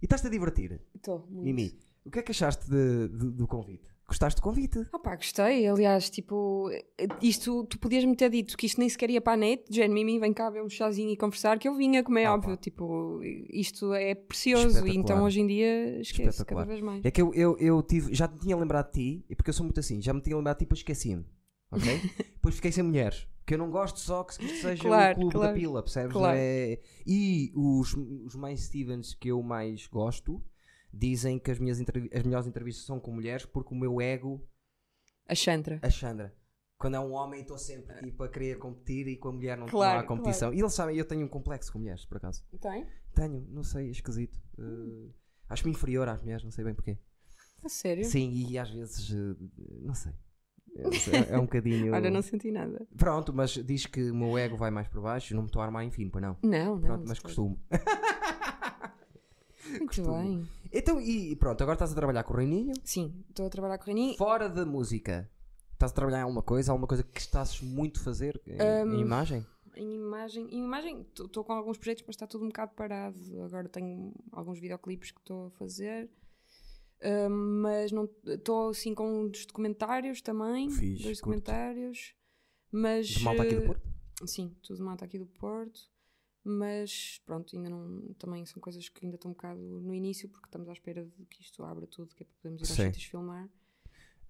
E estás-te a divertir, Estou, muito. Mimi. O que é que achaste de- de- do convite? Gostaste do convite? Ah pá, gostei. Aliás, tipo, isto, tu podias-me ter dito que isto nem sequer ia para a net, de género, Mimi, vem cá ver um chazinho e conversar, que eu vinha, como é Ah, óbvio. pá. Tipo, isto é precioso. E então hoje em dia esquece cada vez mais. É que eu, eu, eu tive, já te tinha lembrado de ti, e porque eu sou muito assim, já me tinha lembrado de ti, depois esqueci-me. ok? <laughs> depois fiquei sem mulheres. Que eu não gosto só que isto seja Claro, o clube claro. da pila, percebes? Claro. É- E os, os mais Stevens que eu mais gosto dizem que as, minhas as melhores entrevistas são com mulheres porque o meu ego A Chantra. a Chandra. Quando é um homem, estou sempre tipo, a querer competir e com a mulher não, não Claro, há competição. E eles sabem, eu tenho um complexo com mulheres, por acaso. Tem? Tenho, não sei, é esquisito. Uh, Acho-me inferior às mulheres, não sei bem porquê. A sério? Sim, e às vezes, uh, não sei. É, não é um bocadinho. <laughs> Olha, não senti nada. Pronto, mas diz que o meu ego vai mais para baixo, não me estou a armar em fim, pois não. Não, não. Pronto, mas de todo. costumo. Muito costumo. bem. Então, e pronto, agora estás a trabalhar com o Reininho. Sim, estou a trabalhar com o Reni. Fora da música, estás a trabalhar em alguma coisa? Alguma coisa que estás muito a fazer em, Um, em imagem? Em imagem, em imagem estou com alguns projetos, mas está tudo um bocado parado. Agora tenho alguns videoclipes que estou a fazer. Ahm, mas não estou assim com uns documentários também. Fixe, dois curto. documentários. Mas. De malta aqui do eh, Porto? Sim, tudo de malta aqui do Porto. Mas pronto, ainda não. Também são coisas que ainda estão um bocado no início, porque estamos à espera de que isto abra tudo, que é para podermos ir aos Sim. sítios filmar.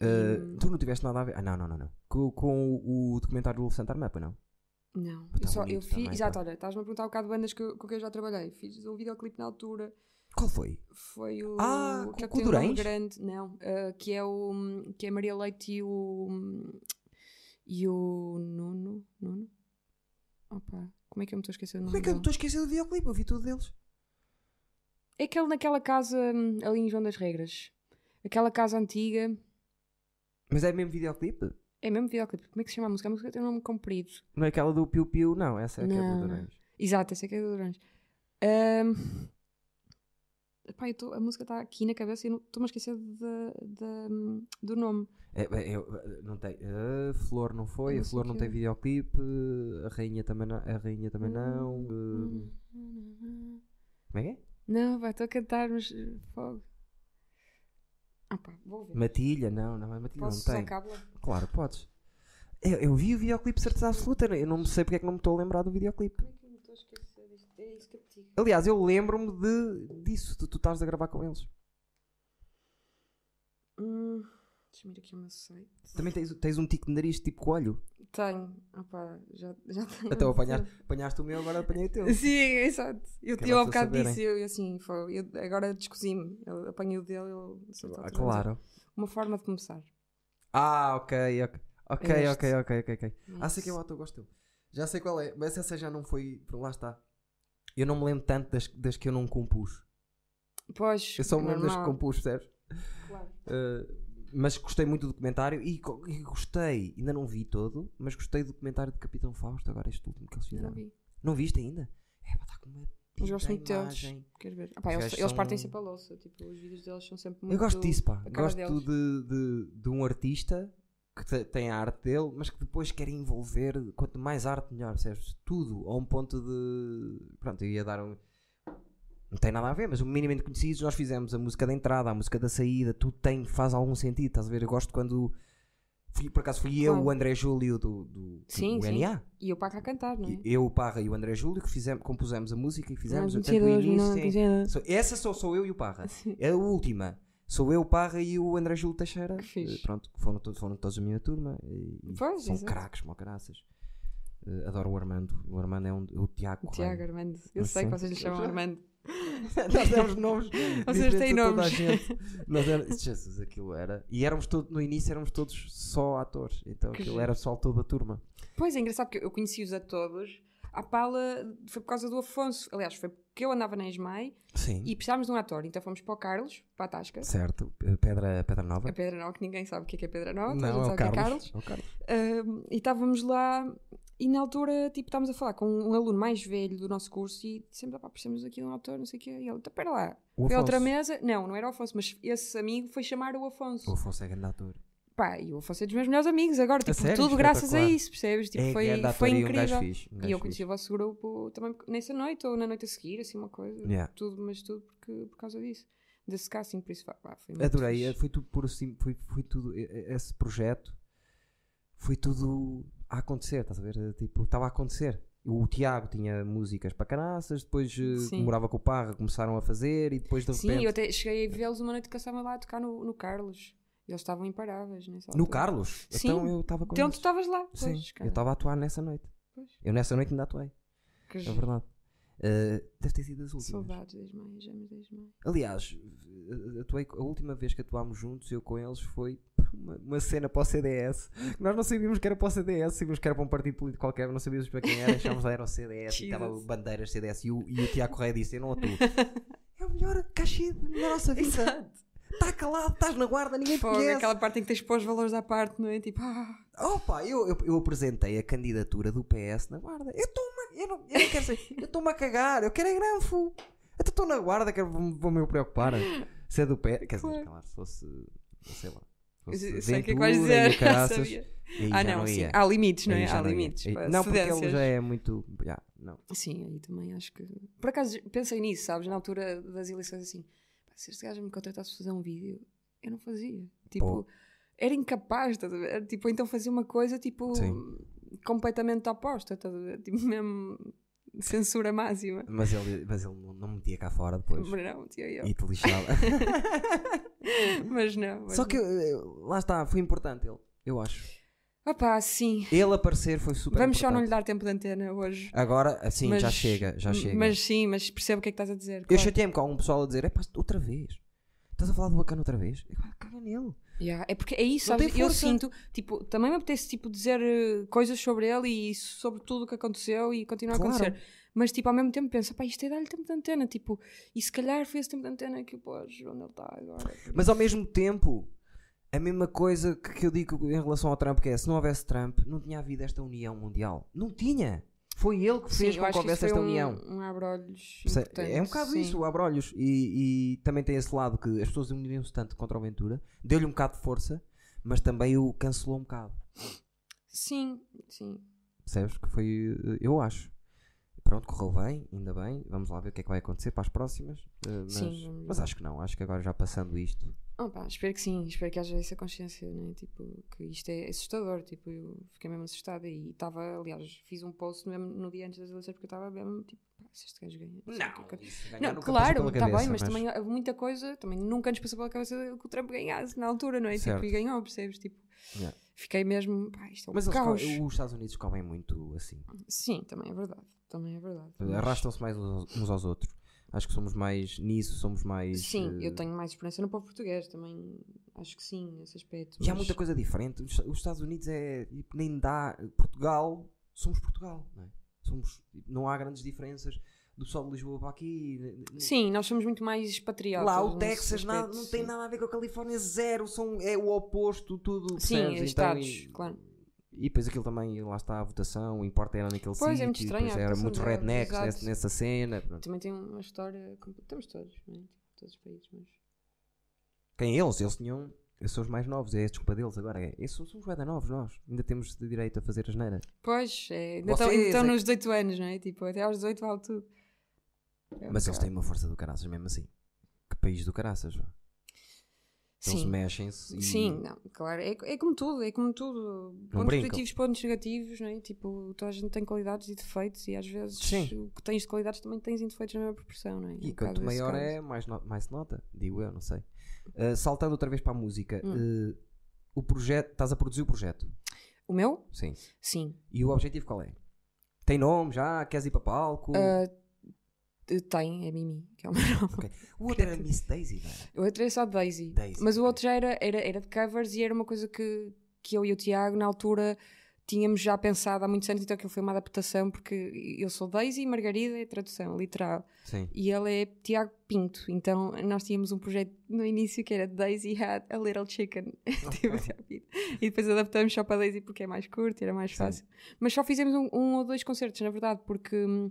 Uh, tu não tiveste nada a ver? Ah, não, não, não. não. Com, com o, o documentário do Santar Mapa, não? Não, Tá eu, só, eu fiz. também, exato, pá. olha, estás-me a perguntar um bocado de bandas que, com que eu já trabalhei. Fiz um videoclipe na altura. Qual foi? Foi o. Ah, que com- com o grande. Não, ah, que é o. Que é a Maria Leite e o. E o Nuno. Nuno? Opa, como é que eu me estou a esquecer do nome Como é que eu dele? estou a esquecer do videoclipe? Eu vi tudo deles. É aquele naquela casa hum, ali em João das Regras. Aquela casa antiga. Mas é mesmo videoclipe? É mesmo videoclipe. Como é que se chama a música? A música tem um nome comprido. Não é aquela do Piu Piu? Não, essa é aquela Não, do não. Durães. Exato, esse é que é do Durães. Ahm, epá, eu tô- a música está aqui na cabeça e eu estou-me a esquecer da- da- do nome. É, é, eu- não tem. A Flor não foi, Eu a não sei Flor não tem é. videoclipe, a Rainha também não. A Rainha também não. uh, Como é que é? Não, vai, estou a cantar, mas fogo. Ah pá, vou ver. Matilha, não, não, a Matilha Posso não tem. cábula? Claro, podes. Eu, eu vi o videoclipe de certeza absoluta, eu não sei porque é que não me estou a lembrar do videoclipe. Como é que eu me estou a esquecer? É isso que eu te digo. Aliás, eu lembro-me de, disso, de tu estás a gravar com eles. Hum, Deixa-me ir aqui ao meu site. Também tens, tens um tico de nariz tipo coelho. Tenho. Pá, já, já tenho. Então apanhaste, apanhaste o meu, agora apanhei o teu. <laughs> Sim, exato. Eu, eu as bocado disse, eu, eu assim, foi, eu agora descosi-me. Eu apanhei o dele, ele saltou Ah, claro. Uma forma de começar. Ah, ok, ok. Ok, É ok, ok, ok, ok. Ah, sei que é o ator, gosto dele. Já sei qual é, mas essa já não foi. Lá está. Eu não me lembro tanto das, das que eu não compus. Pois, Eu só me lembro das que compus, percebes? Claro. Uh, mas gostei muito do documentário e, e gostei, ainda não vi todo, mas gostei do documentário de Capitão Fausto, agora este último que eles Não fizeram. vi. Não viste ainda? É, pá, está com uma Mas gosto muito deles. Queres ver? Ah, pá, eles eles são- partem sempre a louça. Tipo, os vídeos deles são sempre muito. Eu gosto disso, pá. Gosto de, de, de um artista que te- tem a arte dele, mas que depois quer envolver. Quanto mais arte, melhor, percebes? Tudo a um ponto de. Pronto, eu ia dar um. Não tem nada a ver, mas o minimamente conhecidos nós fizemos a música da entrada, a música da saída, tudo tem, faz algum sentido, estás a ver? Eu gosto quando. Fui, por acaso fui eu, Claro. o André Júlio do, do, Sim, do sim. NA. E eu para cá cantar, não é? Eu, o Parra e o André Júlio que fizemos, compusemos a música e fizemos Não, tanto o início. não, sim. mentiras. Sou- essa só sou eu e o Parra. Sim. É a última. Sou eu, o Parra e o André Júlio Teixeira. Que fixe. Eh, Pronto, foram, todos, foram todos a minha turma. E, Pois, são exato. craques, mó caraças. Eh, adoro o Armando. O Armando é um, o Tiago. Tiago Correia. Armando. Eu sei sim. que vocês lhe chamam Armando. <laughs> Nós demos nomes. <laughs> Vocês têm nomes. gente. Nós éramos, Jesus, aquilo era. E éramos todos, no início éramos todos só atores. Então Que aquilo giro. era só toda a turma. Pois é engraçado porque eu conheci-os a todos. A Paula foi por causa do Afonso. Aliás, foi porque eu andava na ESMAI Sim. e precisávamos de um ator. Então fomos para o Carlos, para a Tasca. Certo. Pedra, Pedra Nova. A Pedra Nova, que ninguém sabe o que é, que é Pedra Nova. Não, é o sabe que Carlos. É o Carlos. Ahm, e estávamos lá e na altura, tipo, estávamos a falar com um aluno mais velho do nosso curso e dissemos, opá, precisamos aqui de um autor, não sei o quê. E ele, então, pera lá. Foi outra mesa. Não, não era o Afonso, mas esse amigo foi chamar o Afonso. O Afonso é grande ator. Pá, e o Afonso é dos meus melhores amigos agora. Tipo, sério? tudo graças a isso, percebes? Tipo, é foi, ator foi e um incrível. fixe. um e eu conheci fixe. o vosso grupo também nessa noite ou na noite a seguir, assim, uma coisa. Yeah. Tudo, mas tudo porque, por causa disso. Desse casting, por isso, pá, foi muito Adorei, fixe. foi tudo por assim, foi, foi tudo, e- e- esse projeto foi tudo a acontecer, estás a ver? Tipo, estava a acontecer. O Tiago tinha músicas para caraças, depois eh, Sim. morava com o Parra, começaram a fazer e depois de repente. Sim, eu até cheguei a vê-los uma noite que eles estavam lá a tocar no, no Carlos. Eles estavam imparáveis nessa No altura. Carlos? Sim. Então eu estava com Então tu eles. estavas lá. Sim, Pois, eu cara. estava a atuar nessa noite. Pois. Eu nessa noite ainda atuei, Que é verdade. Uh, deve ter sido as últimas. Saudades das mães, amas das mães. Aliás, uh, atuei, a última vez que atuámos juntos, eu com eles, foi <laughs> uma, uma cena para o CDS. Nós não sabíamos que era para o CDS, sabíamos que era para um partido político qualquer, não sabíamos para quem era, achámos que era o CDS e estava bandeiras CDS. E o, e o Tiago Correia disse: Eu não atuo. <laughs> é o melhor cachê da nossa vida. Exato. Está calado, estás na guarda, ninguém te Fogo, conhece. aquela parte em que tens de pôr os valores à parte, não é? Tipo, ah, Opa, eu, eu, eu apresentei a candidatura do PS na guarda. Eu estou-me eu não, eu não quero ser, eu estou-me a cagar, eu quero é granfo. Eu estou na guarda, vou- vou-me eu preocupar. Se é do PS, quer dizer, Claro. se fosse, sei lá. eu fosse sei que é que vais Ventura dizer. <laughs> sabia. Ah, não, não sim. ia. Há limites, não é? Há não ia. limites. Pá, Não, porque ele já é muito. já, não. Sim, aí também acho que. Por acaso pensei nisso, sabes? Na altura das eleições, assim, se este gajo me contratasse fazer um vídeo, eu não fazia. Tipo, Pô. era incapaz, estás a ver? Tipo, então fazia uma coisa, tipo, Sim. completamente oposta, estás a ver? Tipo, mesmo <laughs> censura máxima. Mas ele, mas ele não, não metia cá fora depois. Não, tinha eu. E te lixava. <laughs> Mas não. Mas Só que eh, lá está, foi importante ele, eu acho. Opá, sim. Ele aparecer foi super Vamos só importante. não lhe dar tempo de antena hoje. Agora, assim, já Mas- chega, já chega. Mas sim, mas percebo o que é que estás a dizer. Eu claro. chateei-me com algum pessoal a dizer: é pá, outra vez. Estás a falar do bacana outra vez? Pá, caga nele. Yeah, É porque é isso, sabes? Eu sinto, tipo, também me apetece tipo, dizer eh, coisas sobre ele e sobre tudo o que aconteceu e continua Claro. a acontecer. Mas, tipo, ao mesmo tempo penso, pá, isto é dar-lhe tempo de antena, tipo, e se calhar foi esse tempo de antena que, pô, onde ele está agora. Mas ao mesmo tempo, a mesma coisa que, que eu digo em relação ao Trump, que é se não houvesse Trump, não tinha havido esta união mundial. Não tinha. Foi ele que fez Sim, com que houvesse esta um, união. um importante, É um bocado sim. isso, abrolhos. E, e também tem esse lado que as pessoas uniram-se tanto contra o Ventura, deu-lhe um bocado de força, mas também o cancelou um bocado. Sim, sim. Percebes? Que foi, eh, eu acho. Pronto, correu bem, ainda bem. Vamos lá ver o que é que vai acontecer para as próximas. eh, mas, Sim, vamos mas acho que não. Acho que agora já passando isto. Oh, pá, espero que sim, espero que haja essa consciência, né? Tipo, que isto é assustador. Tipo, eu fiquei mesmo assustada e estava, aliás, fiz um post mesmo no dia antes das eleições porque eu estava mesmo tipo, pá, se este gajo ganha. Não, nunca passou claro, está bem, cabeça, mas, também houve muita coisa, também nunca nos passou pela cabeça que o Trump ganhasse na altura, não é? Certo. Tipo, e ganhou, percebes? Tipo, Yeah. fiquei mesmo, pá, isto é um Mas caos. co- os Estados Unidos comem muito assim. Sim, também é verdade, também é verdade. Mas- Arrastam-se mais uns aos outros. Acho que somos mais nisso, somos mais. Sim, eh, eu tenho mais experiência no povo português, também acho que sim, nesse aspecto. E há mas- muita coisa diferente. Os, os Estados Unidos é. tipo, Nem dá. Portugal, somos Portugal, não é? Somos, não há grandes diferenças do pessoal de Lisboa para aqui. Sim, nós somos muito mais patriotas. Lá o Texas nada- não tem sim. nada a ver com a Califórnia, zero. São, é o oposto, tudo. Sim, percebes? é Então, estados, e, claro. E depois aquilo também, lá está a votação, importa era naquele Pois, é sítio. muito e estranho era muitos deles, rednecks nessa, nessa cena. pronto. Também tem uma história. Temos todos, não é? Tipo, todos os países, mas. Quem eles? Eles tinham. Eles são os mais novos, é a desculpa deles agora. É, esses somos os bem novos, nós. Ainda temos de direito a fazer as neiras. Pois, é, ainda estão, Vocês estão é nos 18 anos, não é? Tipo, até aos 18 vale tudo. É um Mas eles têm uma força do caraças mesmo assim. Que país do caraças, Eles Sim. mexem-se e. Sim, não, claro, é, é como tudo, é como tudo. Pontos brincam. positivos, pontos negativos, não é? Tipo, toda a gente tem qualidades e defeitos e às vezes Sim. o que tens de qualidades também tens de defeitos na mesma proporção, não é? Um E bocado quanto maior é, mais, no- mais se nota, digo eu, não sei. Uh, saltando outra vez para a música, Hum. uh, o projeto, estás a produzir o projeto? O meu? Sim. Sim. E o objetivo qual é? Tem nome já? Queres ir para palco? Ah, tem, é Mimi, que é o meu nome. Ok. O <laughs> outro era Miss Daisy, não era? O outro é só Daisy. Daisy, Mas o outro já era, era, era de covers e era uma coisa que, que eu e o Tiago, na altura, tínhamos já pensado há muitos anos, então aquilo foi uma adaptação, porque eu sou Daisy e Margarida é tradução, literal. Sim. E ele é Tiago Pinto. Então nós tínhamos um projeto no início que era Daisy Had a Little Chicken. <laughs> Tipo, Pinto. <laughs> e depois adaptamos só para Daisy porque é mais curto e era mais Sim. fácil. Mas só fizemos um, um ou dois concertos, na verdade, porque. hum,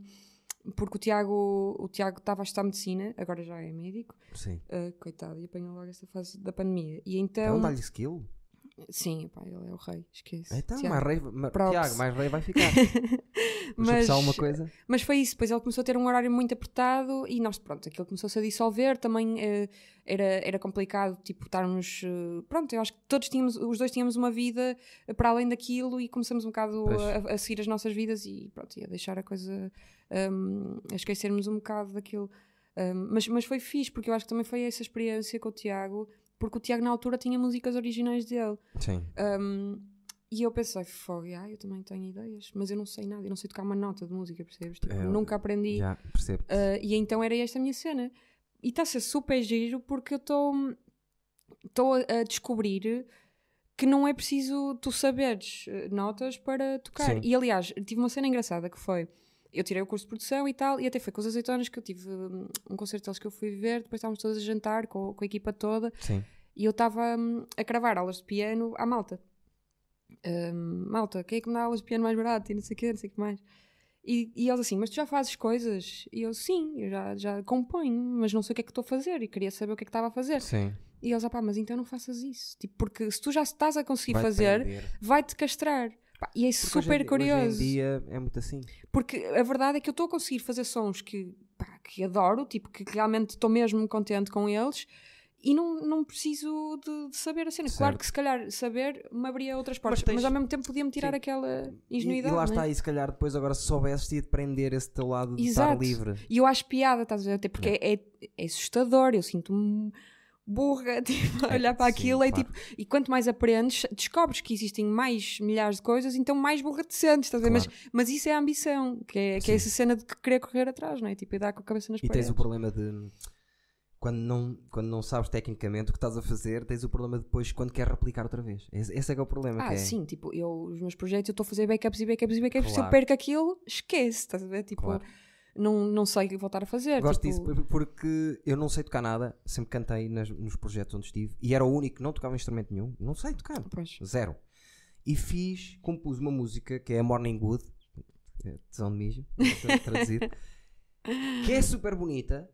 Porque o Tiago o Tiago estava a estudar medicina, agora já é médico, Sim. Uh, coitado, e apanhou logo esta fase da pandemia. E Então, então. dá-lhe skill. Sim, pá, ele é o rei, esquece. Então, Tiago. mais rei, ma-. Tiago, mais rei vai ficar. <laughs> Mas, alguma coisa. Mas foi isso, depois ele começou a ter um horário muito apertado e nós, pronto, aquilo começou-se a dissolver. Também eh, era, era complicado, tipo, estarmos. eh, pronto, eu acho que todos tínhamos, os dois tínhamos uma vida eh, para além daquilo e começamos um bocado a, a seguir as nossas vidas e pronto, ia deixar a coisa. hum, a esquecermos um bocado daquilo. Hum, mas, mas foi fixe, porque eu acho que também foi essa experiência com o Tiago porque o Tiago na altura tinha músicas originais dele. Sim. Um, e eu pensei, fogo, ah, eu também tenho ideias, mas eu não sei nada, eu não sei tocar uma nota de música, percebes? Tipo, É, nunca aprendi. Já, percebo. Uh, e então era esta a minha cena. E está a ser super giro porque eu estou a descobrir que não é preciso tu saberes eh, notas para tocar. Sim. E aliás, tive uma cena engraçada que foi. Eu tirei o curso de produção e tal, e até foi com os azeitonas que eu tive hum, um concerto deles que eu fui ver, depois estávamos todos a jantar com, com a equipa toda, Sim. e eu estava hum, a cravar aulas de piano à malta. Hum, malta, quem é que me dá aulas de piano mais barato? E não sei o quê, não sei o que mais. E, e eles assim, mas tu já fazes coisas? E eu, sim, eu já, já componho, mas não sei o que é que estou a fazer. E queria saber o que é que estava a fazer. Sim. E eles, ah pá, mas então não faças isso. Tipo, porque se tu já estás a conseguir Vai fazer, vai-te castrar. E é Porque super hoje curioso. Hoje em dia é muito assim. Porque a verdade é que eu estou a conseguir fazer sons que, pá, que adoro, tipo, que realmente estou mesmo contente com eles e não, não preciso de, de saber a cena. Claro Certo. que se calhar saber me abria outras portas, mas, tens- ao mesmo tempo podia-me tirar Sim. aquela E, e ingenuidade. lá é? está, e se calhar depois agora se soubesses ia de prender esse teu lado de Exato. estar livre. E eu acho piada, estás a ver? Até porque é, é assustador, eu sinto-me burra <laughs> tipo, a É, olhar para sim, aquilo. É, claro. tipo, e quanto mais aprendes, descobres que existem mais milhares de coisas, então mais burra te sentes, estás ver? Mas, Claro. mas isso é a ambição, que é, que é essa cena de querer correr atrás, não é? Tipo, e dar com a cabeça nas E paredes. tens o problema de quando não, quando não sabes tecnicamente o que estás a fazer, tens o problema depois quando quer replicar outra vez. Esse, esse é que é o problema. Ah, é, sim, tipo, eu, os meus projetos, eu estou a fazer backups e backups e backups, se eu Claro. perco aquilo, esquece, estás a ver? Tipo, Claro. Não, não sei voltar a fazer. Gosto tipo, disso por- porque eu não sei tocar nada, sempre cantei nas- nos projetos onde estive e era o único que não tocava instrumento nenhum, não sei tocar, Pois. zero. E fiz, compus uma música que é a Morning Wood, é tesão de mijo, traduzido, <laughs> que é super bonita.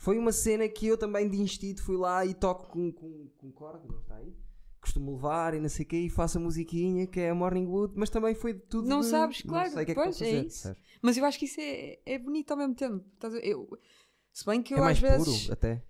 Foi uma cena que eu também de instinto fui lá e toco com, com, com corda, não está aí? Costumo levar e não sei o quê, e faço a musiquinha que é a Morning Wood, mas também foi de tudo. Não de- sabes, não claro, sei que é que pois, é fazer, isso. sabes? Mas eu acho que isso é, é bonito ao mesmo tempo. Eu, se bem que eu É mais às vezes. puro, até.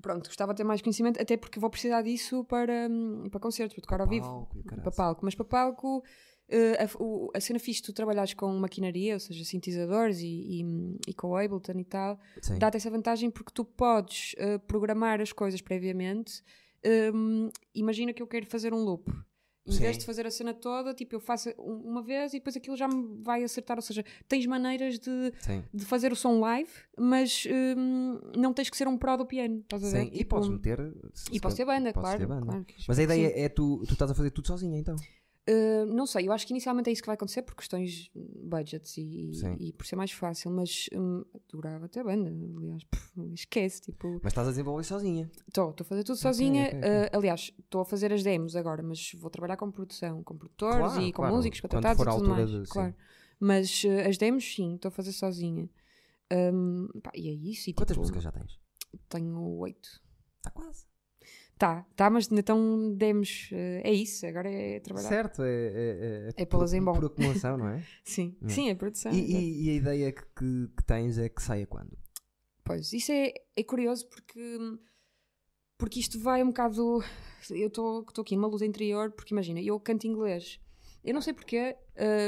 Pronto, gostava de ter mais conhecimento, até porque vou precisar disso para, hum, para concertos, para tocar ao vivo. Palco e o Para palco. Mas para palco, eh, a, o- a cena fixe tu trabalhares com maquinaria, ou seja, sintetizadores e, e, e com o Ableton e tal, dá-te essa vantagem porque tu podes eh, programar as coisas previamente. Hum, imagina que eu quero fazer um loop. Em vez de fazer a cena toda, tipo, eu faço um- uma vez e depois aquilo já me vai acertar. Ou seja, tens maneiras de, Sim. de fazer o som live, mas hum, não tens que ser um pro do piano. Estás a ver? Sim, e Tipo, podes meter. e posso ter banda, claro. ter banda. claro Mas a ideia sim. é tu, tu estás a fazer tudo sozinha então. Uh, não sei, eu acho que inicialmente é isso que vai acontecer por questões budgets e, e por ser mais fácil, mas hum, adorava ter banda, aliás, pff, esquece, tipo, Mas estás a desenvolver sozinha. estou a fazer tudo sozinha, ok, ok. uh, aliás, estou a fazer as demos agora, mas vou trabalhar com produção, com produtores Claro, e com claro. músicos contratados a e tudo mais, de- claro. Mas uh, as demos, sim, estou a fazer sozinha. Um, pá, e é isso, e, Quantas tipo, músicas já tens? Tenho oito. Está quase. Tá, tá, mas então demos, uh, é isso, agora é trabalhar. Certo, é, é, É pô-las em bom. Por acumulação, não é? <laughs> Sim, Hum. sim, é produção. e, exato. e- e a ideia que, que- que tens é que saia quando? Pois, isso é, é curioso porque, porque isto vai um bocado. Eu estou aqui numa luta interior, porque imagina, eu canto inglês. Eu não sei porquê,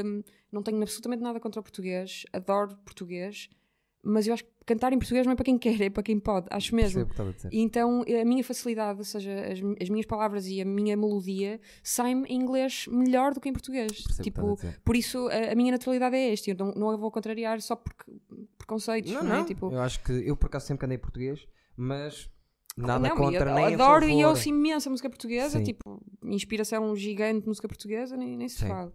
hum, não tenho absolutamente nada contra o português, adoro português, mas eu acho que cantar em português não é para quem quer, é para quem pode, acho mesmo. Percebo então a minha facilidade, ou seja, as, as minhas palavras e a minha melodia saem em inglês melhor do que em português. Percebo tipo, por isso a, a minha naturalidade é esta. Eu não, não a vou contrariar só porque preconceitos, Não, não, não. é? Tipo, Eu acho que eu por acaso sempre cantei português, mas nada não, contra eu nem adoro e ouço imensa música portuguesa, Sim. tipo, inspiração gigante de música portuguesa, nem, nem se Sim. fala.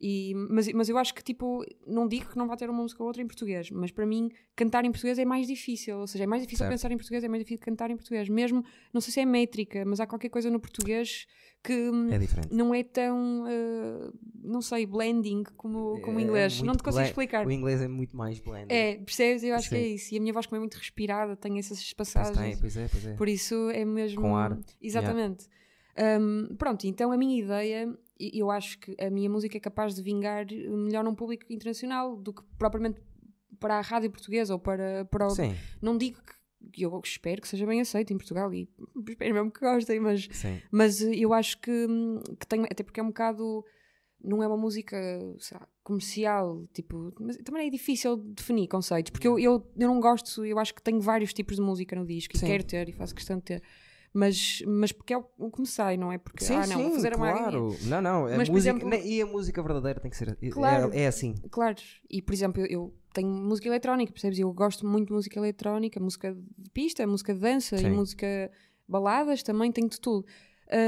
E, mas, mas eu acho que, tipo, não digo que não vai ter uma música ou outra em português, mas para mim, cantar em português é mais difícil. Ou seja, é mais difícil Certo. pensar em português, é mais difícil cantar em português. Mesmo, não sei se é métrica, mas há qualquer coisa no português que hum, É não é tão, uh, não sei, blending como, como o É inglês. Não muito te consigo explicar. O inglês é muito mais blend. É, percebes? Eu acho que é Sim. isso. E a minha voz, como é muito respirada, tem essas Pois passagens. tem, pois é, pois é. Por isso é mesmo. Com ar. Exatamente. Um, pronto, então a minha ideia, eu acho que a minha música é capaz de vingar melhor num público internacional do que propriamente para a rádio portuguesa ou para, para o. Sim, Não digo que. Eu espero que seja bem aceito em Portugal e espero mesmo que gostem, mas, sim. mas eu acho que, que tem. Até porque é um bocado. Não é uma música lá, comercial, tipo. Mas também é difícil definir conceitos, porque eu, eu, eu não gosto, eu acho que tenho vários tipos de música no disco e Sim. quero ter e faço questão de ter. Mas, mas porque é o o que me sai, não é? Porque, Sim, ah, não, vou sim, fazer claro. Não, não. A Mas, música, exemplo- E a música verdadeira tem que ser. é- Claro. É, é assim. Claro, e por exemplo, eu, eu tenho música eletrónica, percebes? Eu gosto muito de música eletrónica, música de pista, música de dança Sim. e música baladas também, tenho de tudo.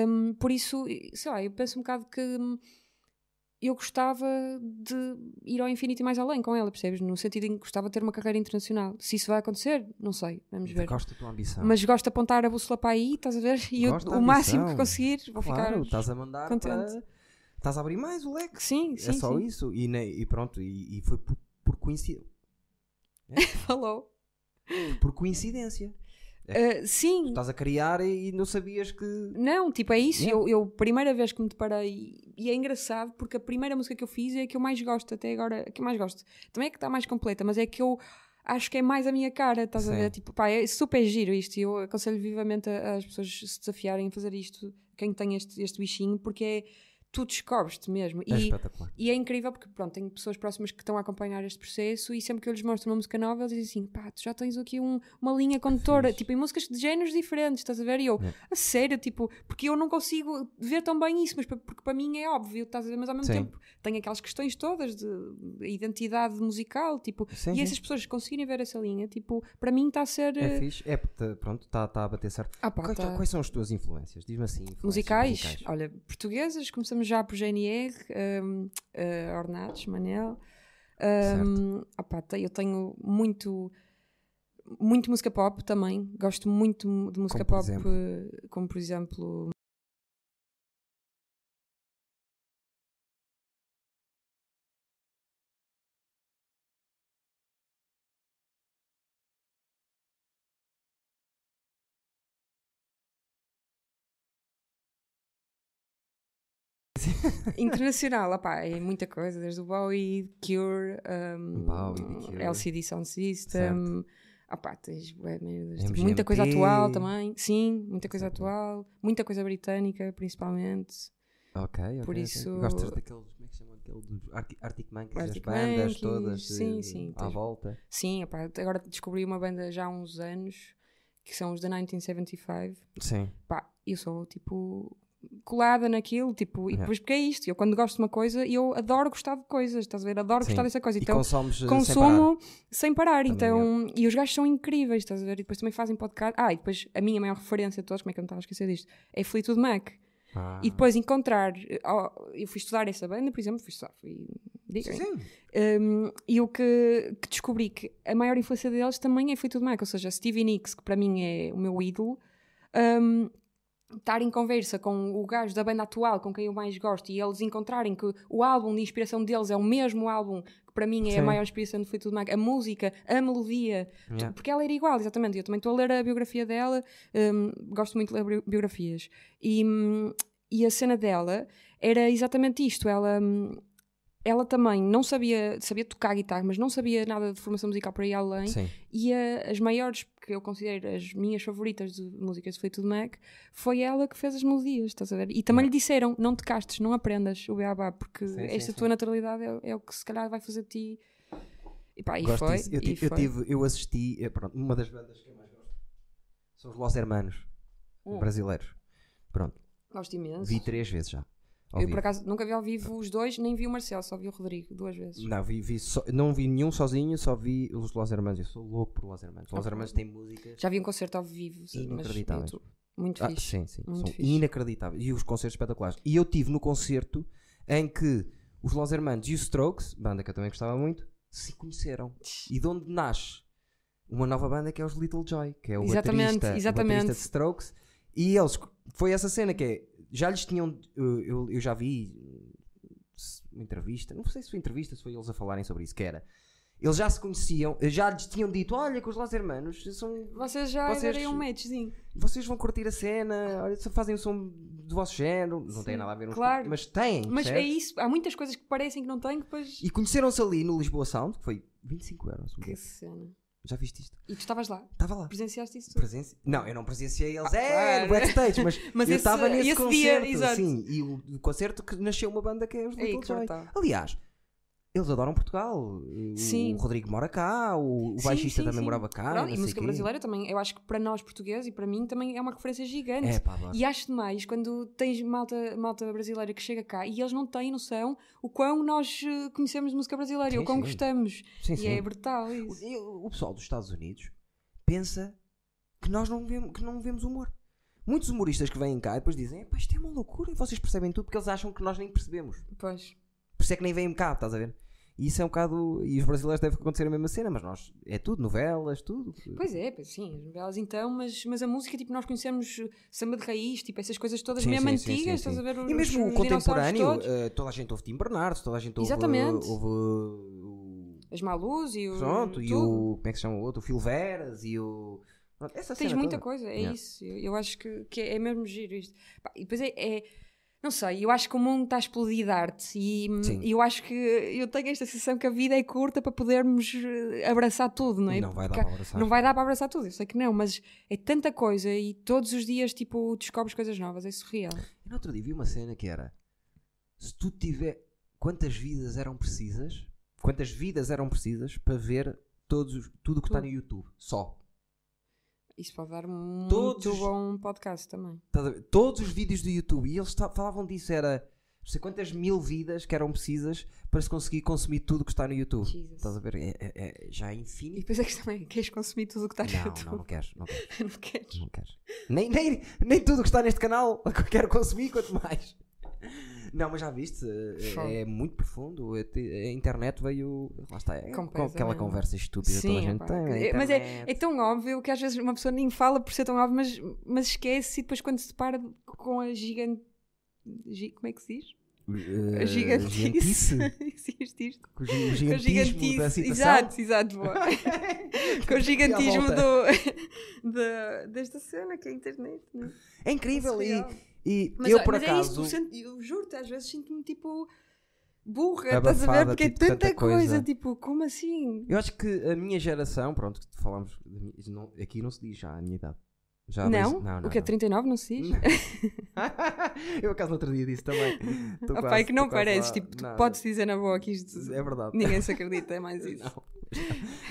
Hum, por isso, sei lá, eu penso um bocado que hum, eu gostava de ir ao infinito e mais além com ela, percebes? No sentido em que gostava de ter uma carreira internacional. Se isso vai acontecer, não sei, vamos ver. Gosto da tua ambição. Mas gosto de apontar a bússola para aí, estás a ver? E eu, o máximo que conseguir, vou claro, ficar. estás a mandar contente. para. Estás a abrir mais o leque. Sim, sim, é só sim. isso. E, ne- e pronto. E, e foi por, por coincidência. <laughs> Falou. Por coincidência. Uh, sim, Estás a criar e, e não sabias que. Não, tipo, é isso. Yeah. Eu, eu, primeira vez que me deparei, e é engraçado porque a primeira música que eu fiz é a que eu mais gosto até agora, a que eu mais gosto. Também é que está mais completa, mas é que eu acho que é mais a minha cara, estás a Sim. ver? Tipo, pá, é super giro isto. e Eu aconselho vivamente a- as pessoas se desafiarem a fazer isto, quem tem este, este bichinho, porque é. Tu descobres-te mesmo. É E, espetacular. e é incrível porque, pronto, tenho pessoas próximas que estão a acompanhar este processo e sempre que eu lhes mostro uma música nova, eles dizem assim: pá, tu já tens aqui um- uma linha <laughs> condutora, tipo, em músicas de géneros diferentes, estás a ver? E eu, Yeah. a sério, tipo, porque eu não consigo ver tão bem isso, mas porque para mim é óbvio, estás a ver? Mas ao mesmo Sim. tempo tenho aquelas questões todas de identidade musical, tipo, Sim, e essas pessoas conseguirem ver essa linha, tipo, para mim está a ser. É eh, fixe. É, pronto, está tá a bater certo. ah, pá, Quais, tá- quais são as tuas influências? Diz-me assim. influências Musicais, olha, portuguesas, começamos já por GNR, um, uh, Ornatos, Manel. Um, te- eu tenho muito, muito música pop também. Gosto muito de música Como por pop, uh, como por exemplo. <laughs> Internacional, opá, é muita coisa, desde o Bowie, Cure, um, Bowie, Cure. LCD Sound System, opá, tens tipo, MGMT. muita coisa atual também, sim, muita coisa Certo. atual, muita coisa britânica, principalmente. Ok, ok. Por isso- Gostas daqueles. Como é que se chama? Aquele dos Arctic, Arctic Monkeys, Arctic as bandas Monkeys, todas sim, eh, sim, à tens- volta. Sim, opá, agora descobri uma banda já há uns anos, que são os da 1975, Sim. pá, eu sou tipo colada naquilo, tipo, e depois porque é isto, eu quando gosto de uma coisa, eu adoro gostar de coisas, estás a ver? Adoro Sim. gostar dessa coisa, então consomes eh, sem consumo sem parar, então, e os gajos são incríveis, estás a ver? E depois também fazem podcast. Ah, e depois a minha maior referência de todos, como é que eu me estava a esquecer disto? É Fleetwood Mac. parar. E depois encontrar, ó, eu fui estudar essa banda, por exemplo, fui estudar, fui sim. um, e o que, que descobri que a maior influência deles também é Fleetwood Mac, ou seja, Stevie Nicks, que para mim é o meu ídolo, um, estar em conversa com o gajo da banda atual com quem eu mais gosto e eles encontrarem que o álbum de inspiração deles é o mesmo álbum que para mim é Sim. a maior inspiração do Fleetwood Mac, a música, a melodia, Yeah. porque ela era igual, exatamente. Eu também estou a ler a biografia dela, hum, gosto muito de ler bi- biografias. E, hum, e a cena dela era exatamente isto. Ela, hum, ela também não sabia, sabia tocar guitarra, mas não sabia nada de formação musical para ir além. Sim. E a- as maiores, que eu considero as minhas favoritas de músicas de Fleetwood Mac, foi ela que fez as melodias, estás a ver? E também lhe disseram: não te castes, não aprendas o beabá, porque Sim, esta sim. tua naturalidade é, é o que se calhar vai fazer de ti. E pá, e Gosto foi. disso. Eu, e eu foi. tive, eu assisti, eh, pronto, uma das bandas que eu mais gosto são os Los Hermanos, Hum. brasileiros. Pronto, Gosto imenso. vi três vezes já. Eu, vivo. por acaso, nunca vi ao vivo os dois, nem vi o Marcelo, só vi o Rodrigo duas vezes. Não, vi, vi só- não vi nenhum sozinho, só vi os Los Hermanos. Eu sou louco por Los Hermanos. Los. Hermanos têm músicas Já vi um concerto ao vivo, sim, mas Inacreditáveis. YouTube. muito Ah, fixe. sim, sim. Muito São fixe. inacreditáveis. E os concertos espetaculares. E eu tive no concerto em que os Los Hermanos e os Strokes, banda que eu também gostava muito, se conheceram. E de onde nasce uma nova banda que é os Little Joy, que é o Exatamente, baterista, o exatamente. baterista de Strokes. E eles, foi essa cena que é, já lhes tinham, eu, eu- já vi se- uma entrevista, não sei se foi entrevista, se foi eles a falarem sobre isso, que era, eles já se conheciam, já lhes tinham dito, olha que os Los Hermanos são Vocês já Vocês- um matchzinho. vocês vão curtir a cena, olha, se fazem o som do vosso género, não tem Sim, nada a ver uns claro. com- mas têm, Mas é percebes? isso, há muitas coisas que parecem que não têm, que depois. E conheceram-se ali no Lisboa Sound, que foi 25 euros. Que cena. Já viste isto? E tu estavas lá, Estava lá. presenciaste isso. Presenci... Não, eu não presenciei eles, Ah, é, claro. no backstage, mas, <laughs> Mas eu estava nesse esse dia, concerto, exato. sim, e o, o concerto que nasceu uma banda que é os Little Joy. Aliás, eles adoram Portugal. Sim. O Rodrigo mora cá, o, baixista sim, também sim. morava cá. Pronto, e música brasileira também, eu acho que para nós portugueses e para mim também é uma referência gigante. É, pá. E acho demais quando tens malta, malta brasileira que chega cá e eles não têm noção o quão nós eh, conhecemos música brasileira, Sim, o quão sim. gostamos. Sim, E sim. é brutal isso. e o- o pessoal dos Estados Unidos pensa que nós não vemos, que não vemos humor. Muitos humoristas que vêm cá e depois dizem: "Epá, isto é uma loucura, e vocês percebem tudo porque eles acham que nós nem percebemos. Pois. Por isso é que nem vêm cá, estás a ver? E isso é um bocado. E os brasileiros devem acontecer a mesma cena, mas nós. É tudo, novelas, tudo. Pois é, sim, as novelas então, mas, mas a música, tipo, nós conhecemos samba de raiz, tipo, essas coisas todas Sim, mesmo sim, antigas, sim, estás a ver? Os, E mesmo o contemporâneo, eh, toda a gente ouve Tim Bernardo, toda a gente ouve. Exatamente. ouve As Malus e o. Pronto, e o. Como é que se chama o outro? O Phil Veras e o. Pronto, essa Tens muita toda. coisa, é Yeah. isso. Eu, eu acho que, que é mesmo giro isto. E depois é, é- Não sei, eu acho que o mundo está a explodir de arte e Sim. eu acho que eu tenho esta sensação que a vida é curta para podermos eh, abraçar tudo, não é? Não vai dar Porque para abraçar. Não vai dar para abraçar tudo, eu sei que não, mas é tanta coisa e todos os dias, tipo, descobres coisas novas, é surreal. E no outro dia vi uma cena que era: se tu tiver. Quantas vidas eram precisas? Quantas vidas eram precisas para ver todos, os- tudo o que está no. YouTube? Só. Isso pode dar muito Todos os- bom podcast também. Todos os vídeos do YouTube. E eles falavam disso: era. Não sei quantas mil vidas que eram precisas para se conseguir consumir tudo o que está no YouTube. Jesus. Estás a ver? É, é- é- já é E infinito. depois a questão é: queres consumir tudo o que está no Não, YouTube? não, não queres. Não queres. <laughs> não queres. Não queres. Nem, nem, nem tudo o que está neste canal <laughs> quero consumir, quanto mais. Não, mas já viste? é-. É muito profundo. A te- a internet veio. Lá está. É com aquela Completamente. conversa estúpida que toda a gente tem. que- mas é, é tão óbvio que às vezes uma pessoa nem fala por ser tão óbvio, mas, mas esquece e depois quando se depara com a gigante. gi- Como é que se diz? Eh, A gigantice. <laughs> Existe isto? Com o gi- o Com a gigantismo da situação. Exato, exato. <laughs> com o gigantismo do, <laughs> da- desta cena que é a internet. Não é? É incrível. E, Surreal. E Mas, eu, ó, por mas é isso, acaso. tu senti- eu juro-te, às vezes sinto-me tipo burra, estás a ver? Abafada, Porque é tipo, tanta tanta coisa. coisa. tipo, como assim? Eu acho que a minha geração, pronto, que falamos, isso não- aqui não se diz já a minha idade. Já Não? não, não, o que é não. 39 não se diz? <laughs> eu acaso no outro dia disse também. <laughs> Tô Opa, quase- é que não tô pareces, tipo, tu podes dizer na boa que isto É verdade. ninguém se <laughs> acredita, é mais isso. Não.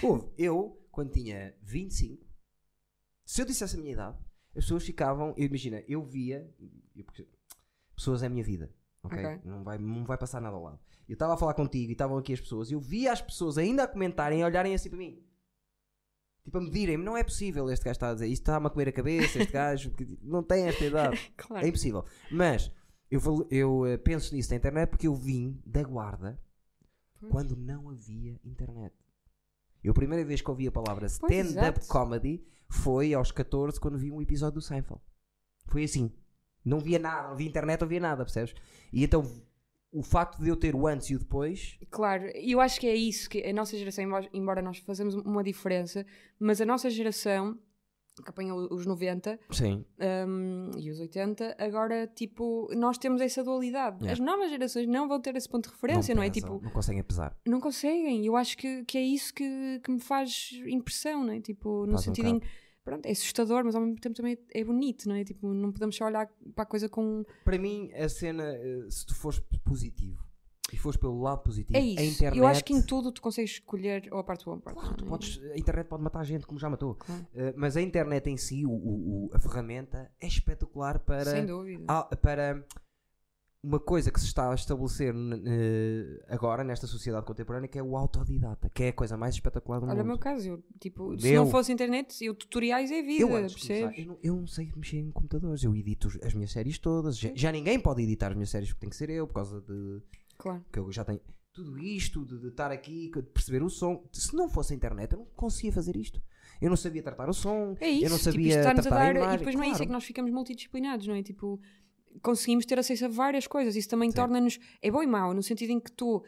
Houve, eu, quando tinha 25, se eu dissesse a minha idade, as pessoas ficavam. eu- Imagina, eu via. eu- pessoas é a minha vida. ok? Ok. Não, vai, não vai passar nada ao lado. Eu estava a falar contigo e estavam aqui as pessoas. e Eu via as pessoas ainda a comentarem e a olharem assim para mim. Tipo, a medirem-me. Não é possível este gajo está a dizer isto está-me a comer a cabeça. Este gajo não tem esta idade. <laughs> Claro. É impossível. Mas eu, eu eh, penso nisso na internet porque eu vim da guarda Pois. quando não havia internet. Eu a primeira vez que ouvi a palavra stand-up comedy foi aos 14 quando vi um episódio do Seinfeld. Foi assim. Não via nada, não via internet, não via nada, percebes? E então o facto de eu ter o antes e o depois, Claro, eu acho que é isso, que a nossa geração, embora- embora nós façamos uma diferença, mas a nossa geração, que apanha os 90 sim, hum, e os 80, agora, tipo, nós temos essa dualidade. Yeah. As novas gerações não vão ter esse ponto de referência, não, é? pesam, Tipo, não conseguem pesar. não conseguem. Eu acho que, que é isso que, que me faz impressão, não é? Tipo, no Faz um sentido em. Pronto, é assustador, mas ao mesmo tempo também é bonito, não é? Tipo, não podemos só olhar para a coisa com. Para mim, a cena, eh, se tu fores positivo e fores pelo lado positivo, É a isso. internet. Eu acho que em tudo tu consegues escolher ou a parte boa ou a parte Claro, tu podes, a internet pode matar gente, como já matou. Claro. Eh, mas a internet em si, o- o- o- a ferramenta, é espetacular para, Sem dúvida. Ah, para uma coisa que se está a estabelecer eh, agora nesta sociedade contemporânea que é o autodidata, que é a coisa mais espetacular do Olha o mundo. meu caso, eu, tipo, se não fosse internet, eu tutoriais é vida, eu, percebes? eu, não, eu não sei mexer em computadores, eu edito as minhas séries todas. Já, já ninguém pode editar as minhas séries porque tem que ser eu, por causa de Claro. que eu já tenho tudo isto, de, de estar aqui, de perceber o som. Se não fosse a internet, eu não conseguia fazer isto. Eu não sabia tratar o som, É isso, eu não tipo, sabia a tratar a dar. imagem. e depois não é isso, é claro. que nós ficamos multidisciplinados, não é? Tipo, conseguimos ter acesso a várias coisas. Isso também torna-nos. É bom e mau, no sentido em que tu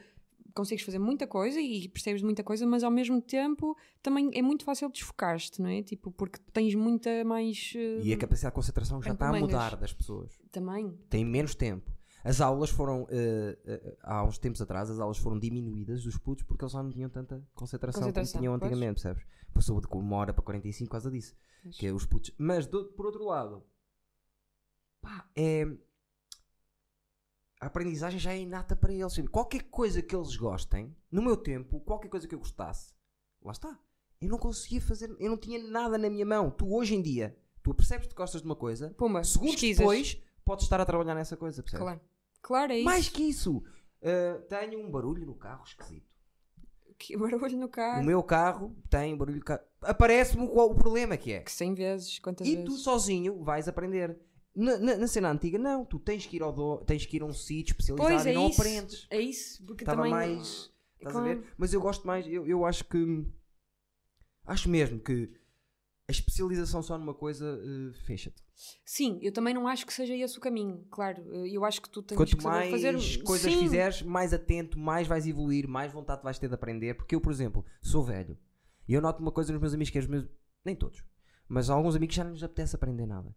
consegues fazer muita coisa e percebes muita coisa, mas ao mesmo tempo também é muito fácil desfocar-te, não é? Tipo, porque tens muita mais. eh, E a capacidade de concentração já está a mudar das pessoas. Também. têm menos tempo. As aulas foram, eh, eh, há uns tempos atrás, as aulas foram diminuídas dos putos porque eles já não tinham tanta concentração, Concentração, como tinham pois. antigamente, percebes? Passou de uma hora para 45 por causa disso. Pois. Que é os putos. Mas do- por outro lado, pá, é. a aprendizagem já é inata para eles. Qualquer coisa que eles gostem, no meu tempo, qualquer coisa que eu gostasse, lá está. Eu não conseguia fazer, eu não tinha nada na minha mão. Tu hoje em dia, tu percebes que gostas de uma coisa, Pumba, segundos pesquisas. depois podes estar a trabalhar nessa coisa, percebes? Claro. Claro, é isso. Mais que isso, uh, tenho um barulho no carro esquisito. Que <laughs> barulho no O carro. meu carro tem barulho de carro. Aparece-me qual o problema que é. Que 100 vezes, quantas E vezes? tu sozinho vais aprender. Na, na- na cena antiga, não. Tu tens que ir, ao do, tens que ir a um sítio especializado Pois é e não isso. aprendes. É isso, porque Estava também... mais. Estás a ver? Mas eu gosto mais. Eu, eu acho que. Acho mesmo que a especialização só numa coisa eh, fecha-te. Sim, eu também não acho que seja esse o caminho, claro. Eu acho que tu tens Quanto que mais fazer... coisas Sim. fizeres, mais atento, mais vais evoluir, mais vontade vais ter de aprender. Porque eu, por exemplo, sou velho. E eu noto uma coisa nos meus amigos que é os meus. Nem todos. Mas há alguns amigos já não lhes apetece aprender nada.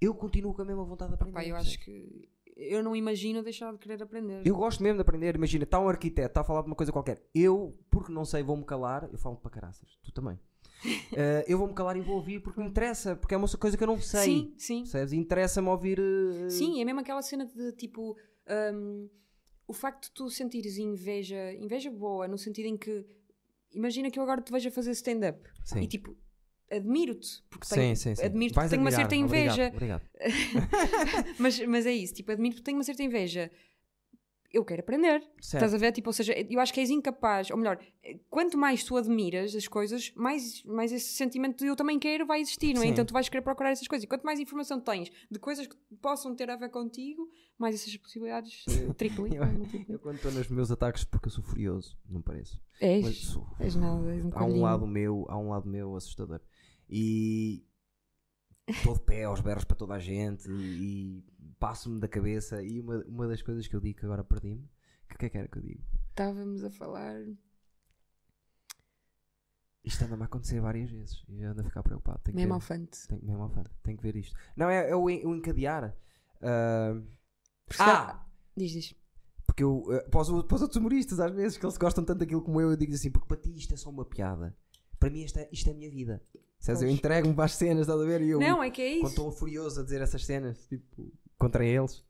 Eu continuo com a mesma vontade de aprender. Pá, eu acho que... Eu não imagino deixar de querer aprender. Eu gosto mesmo de aprender. Imagina, está um arquiteto, está a falar de uma coisa qualquer. Eu, porque não sei, vou-me calar. Eu falo para caraças. Tu também. Eh, eu vou-me calar e vou ouvir porque me interessa. Porque é uma coisa que eu não sei. Sim, sim. Interessa-me ouvir. eh, Sim, é mesmo aquela cena de tipo. hum, o facto de tu sentires inveja, inveja boa, no sentido em que. Imagina que eu agora te veja fazer stand-up e tipo. Admiro-te, porque tenho, sim, sim. admiro-te porque tenho uma certa inveja. Obrigado. obrigado. mas, mas é isso, tipo, admiro porque tenho uma certa inveja. Eu quero aprender. Estás Certo. a ver? Tipo, ou seja, eu acho que és incapaz, ou melhor, quanto mais tu admiras as coisas, mais, mais esse sentimento de eu também quero vai existir, não é? Sim. Então tu vais querer procurar essas coisas. E quanto mais informação tens de coisas que possam ter a ver contigo, mais essas possibilidades eh, <laughs> triplicam. Eu-. Eu quando estou nos meus ataques, porque eu sou furioso, não pareço. Mas És, sou. és nada, és um há um lado meu, há um lado meu assustador. E estou de pé aos berros para toda a gente e passo-me da cabeça. E uma, uma das coisas que eu digo que agora perdi-me, que o que é que era que eu digo? Estávamos a falar. Isto anda-me a acontecer várias vezes e eu ando a ficar preocupado. Tenho Mesmo ver. ao fante. Tenho, mesmo fã. Tenho que ver isto. Não, é, é o, o encadear. Ah, Porque ah! Diz, diz. Porque eu, eh, para, os, para os outros humoristas, às vezes, que eles gostam tanto daquilo como eu, eu digo assim, porque para ti isto é só uma piada. Para mim isto é, isto é a minha vida. Sabes, eu entrego-me para as cenas, estás a ver? E eu, Não, é que é quando isso. estou furioso a dizer essas cenas, tipo, contra eles,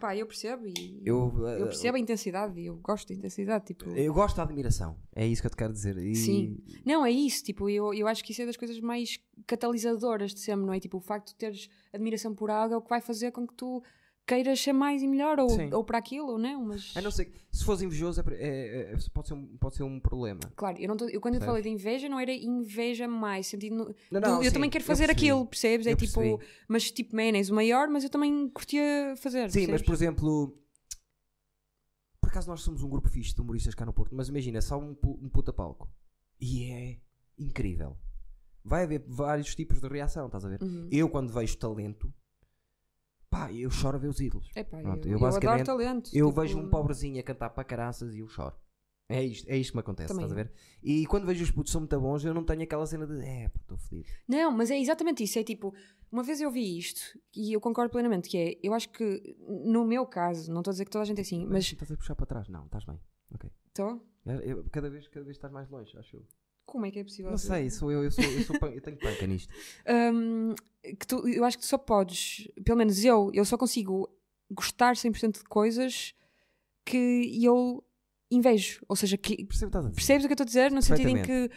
pá, eu percebo e eu, eu eh, percebo a intensidade e eu gosto da intensidade. Tipo, eu gosto da admiração. É isso que eu te quero dizer. E- Sim. Não, é isso, tipo, eu, eu acho que isso é das coisas mais catalisadoras de sempre, não é? Tipo, o facto de teres admiração por algo é o que vai fazer com que tu queiras ser mais e melhor, ou, Sim. ou para aquilo, ou não, mas... A não ser que, se fores invejoso, é, é- é- pode, ser um, pode ser um problema. Claro, eu, não tô- eu quando eu falei de inveja não era inveja mais, sentido no- Não, não, eu sim, também quero fazer aquilo, percebes? É Eu tipo, percebi. mas tipo, man, és o maior, mas eu também curtia fazer. Sim, mas percebes? por exemplo, por acaso nós somos um grupo fixe de humoristas cá no Porto, mas imagina, só um, um puta palco. E é incrível. Vai haver vários tipos de reação, estás a ver? Uhum. Eu, quando vejo talento, pá, eu choro a ver os ídolos. Epá, Pronto, eu, eu basicamente-. Eu tipo, vejo um pobrezinho a cantar para caraças e eu choro. É isto, é isto que me acontece, Também estás a ver? E quando vejo os putos são muito bons, eu não tenho aquela cena de é, pá, estou fodido. Não, mas é exatamente isso. É tipo, uma vez eu vi isto e eu concordo plenamente que é, eu acho que no meu caso, não estou a dizer que toda a gente é assim, mas Estás a puxar para trás? Não, estás bem. Ok. estou. Eu- eu- cada, vez, cada vez estás mais longe, acho eu. Como é que é possível? Não sei, sou eu, eu, sou, eu, sou pan- eu tenho panca nisto. <laughs> Hum, que tu, eu acho que tu só podes, pelo menos eu, eu só consigo gostar 100% de coisas que eu invejo. Ou seja, que Percebo o que estás a dizer. percebes o que eu estou a dizer? No sentido em que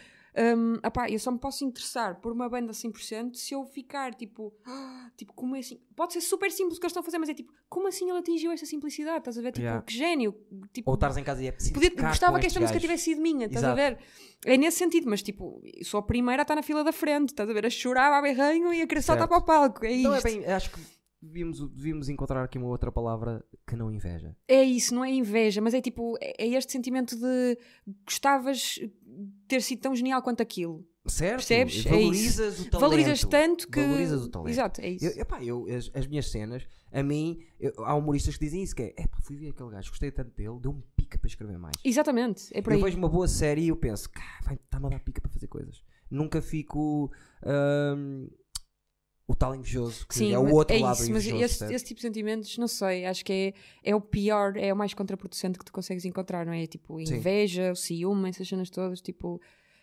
apá, eu só me posso interessar por uma banda 100% se eu ficar tipo, "Ah, tipo, como é assim? Pode ser super simples o que eles estão a fazer, mas é tipo, como assim ele atingiu essa simplicidade? Estás a ver? Tipo, Yeah. que gênio! Tipo, Ou estares em casa e é preciso. Podia, ficar gostava que esta música gajos. tivesse sido minha, estás a Exato. ver? É nesse sentido, mas tipo, sou a primeira a estar na fila da frente, estás a ver? A chorar, a berranho e a querer saltar para o palco. É Então é bem, acho que devíamos, devíamos encontrar aqui uma outra palavra que não inveja. É isso, não é inveja, mas é tipo, é é este sentimento de gostavas ter sido tão genial quanto aquilo. Certo? Percebes? É Valorizas o talento. Valorizas tanto que. Valorizas o talento. Exato, é isso. Eu, epá, eu, as, as minhas cenas, a mim, eu- há humoristas que dizem isso: que é, epá, fui ver aquele gajo, gostei tanto dele, deu-me pica para escrever mais. Exatamente, é por aí. Eu vejo uma boa série e eu penso, "Cá, vai- está-me a dar pica para fazer coisas. Nunca fico hum, o tal invejoso, que Sim, é o mas outro é lado isso, mas invejoso. esse, percebes? esse tipo de sentimentos, não sei, acho que é, é o pior, é o mais contraproducente que tu consegues encontrar, não é? Tipo, Sim. inveja, o ciúme, essas cenas todas, tipo,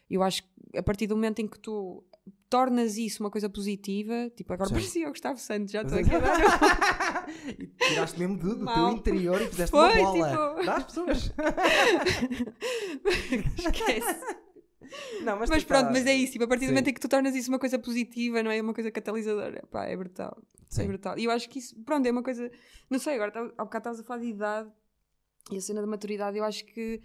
eu acho que a partir do momento em que tu tornas isso uma coisa positiva, tipo, agora Sim. parecia o Gustavo Santos, já estou aqui a dar. <laughs> e tiraste mesmo do, do teu interior e fizeste Foi, uma bola. tipo- Dá às pessoas. <laughs> Esquece. Não, mas, Mas tu pronto, tá- mas é isso, tipo, a partir do Sim. momento em que tu tornas isso uma coisa positiva, não é uma coisa catalisadora, pá, é brutal. Sim. É brutal. E eu acho que isso, pronto, é uma coisa, não sei, agora tá- há bocado estavas a falar de idade e a cena da maturidade, eu acho que.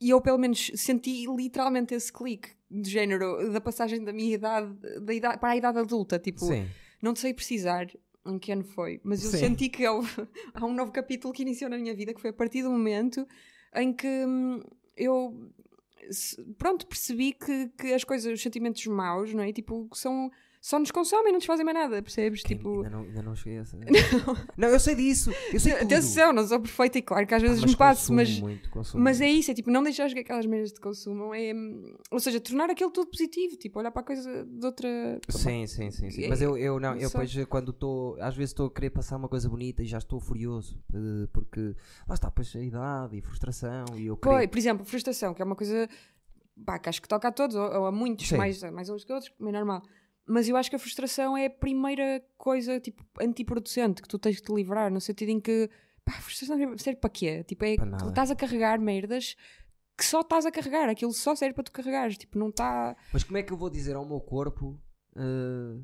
E eu, pelo menos, senti literalmente esse clique de género da passagem da minha idade, da idade para a idade adulta. Tipo, Sim. não sei precisar em que ano foi, mas eu Sim. senti que houve- <laughs> há um novo capítulo que iniciou na minha vida, que foi a partir do momento em que hum, eu pronto, percebi que, que as coisas, os sentimentos maus, não é? Tipo, são só nos consomem, não nos fazem mais nada, percebes? Quem- Tipo, ainda, não, ainda não cheguei a essa. <laughs> não, eu sei disso. Eu sei atenção, não sou perfeita e claro que às Ah, vezes mas me passo, mas Muito, Mas é isso, é tipo, não deixar que aquelas merdas te consumam, é, hum, ou seja, tornar aquilo tudo positivo, tipo, olhar para a coisa de outra. Sim, sim, sim, sim. É- Mas eu, eu não, eu só- depois quando estou, às vezes estou a querer passar uma coisa bonita e já estou furioso, eh, porque lá está, depois a idade e frustração e eu Pô, querer. por exemplo, frustração, que é uma coisa pá, que acho que toca a todos, ou, ou a muitos, Sim. mais, mais uns que outros, como é normal. Mas eu acho que a frustração é a primeira coisa, tipo, antiproducente que tu tens que te livrar, no sentido em que, pá, a frustração serve para quê? Tipo, é Para tu estás a carregar merdas que só estás a carregar, aquilo só serve para tu carregares, tipo, não está. Mas como é que eu vou dizer ao meu corpo eh,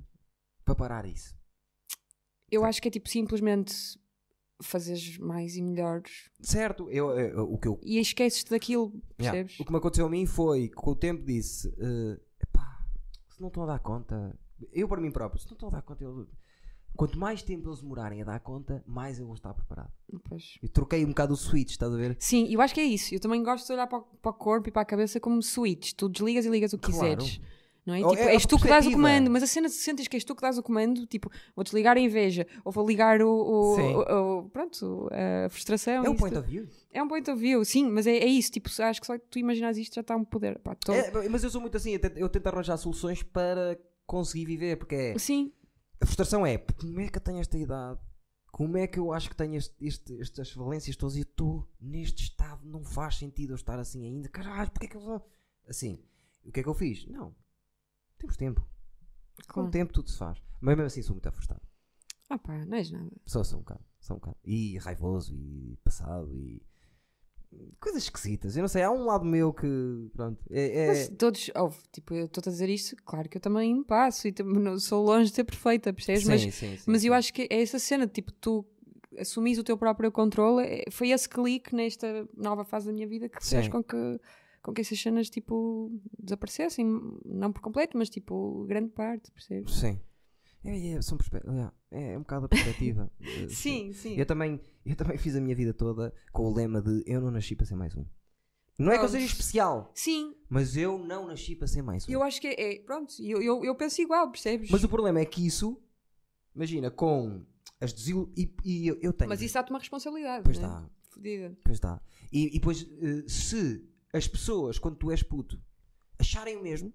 para parar isso? Eu acho que é tipo simplesmente fazeres mais e melhores Certo, eu, eu- o que eu e esqueces-te daquilo, Yeah. percebes? O que me aconteceu a mim foi que com o tempo disse: epá, se não estão a dar conta, eu para mim próprio, se não estão a dar conta, eu- quanto mais tempo eles demorarem a dar conta, mais eu vou estar preparado. Pois. Eu troquei um bocado o switch, estás a ver? Sim, eu acho que é isso. Eu também gosto de olhar para o, para o corpo e para a cabeça como switch. Tu desligas e ligas o que Claro. quiseres. Não é? Tipo, é és tu que dás o comando, mas a cena se sentes que és tu que dás o comando, tipo, vou desligar a inveja, ou vou ligar o, o- o- pronto, a frustração. É um point tudo. of view. É um point of view, sim, mas é, é isso. Tipo, acho que só que tu imaginas isto já está um poder. Pá, tô- É, mas eu sou muito assim, eu tento, eu tento arranjar soluções para conseguir viver, porque é, Sim, a frustração é como é que eu tenho esta idade? Como é que eu acho que tenho este, este- estas valências todas e estou neste estado? Não faz sentido eu estar assim ainda. Caralho, porque é que eu vou. Assim, o que é que eu fiz? Não, temos tempo. Com o tempo tudo se faz. Mas mesmo assim sou muito frustrado. Ah pá, não és nada. Só sou um bocado, sou um bocado. E raivoso e passado e. Coisas esquisitas. Eu não sei, há um lado meu que. Pronto. É, é- Mas todos, ouve, tipo, eu estou a dizer isto, claro que eu também me passo e não sou longe de ser perfeita, percebes? sim, mas sim, sim, Mas eu sim. acho que é essa cena, tipo, tu assumis o teu próprio controle, é- foi esse clique nesta nova fase da minha vida que fez com que, com que essas cenas, tipo, desaparecessem, não por completo, mas, tipo, grande parte, percebes? Sim. É, é, são perspe- é, é um bocado a perspectiva. <laughs> Eh, Sim, sim. Eu também, eu também fiz a minha vida toda com o lema de eu não nasci para ser mais um. Não é que eu seja Pronto. especial, Sim, mas eu não nasci para ser mais um. eu acho que é, é- pronto, eu, eu, eu penso igual, percebes? Mas o problema é que isso, imagina, com as desilu... E, e eu, eu tenho. Mas isso dá-te uma responsabilidade, Pois né? está, Fodida. pois está. E, e depois, eh, se as pessoas, quando tu és puto, acharem o mesmo,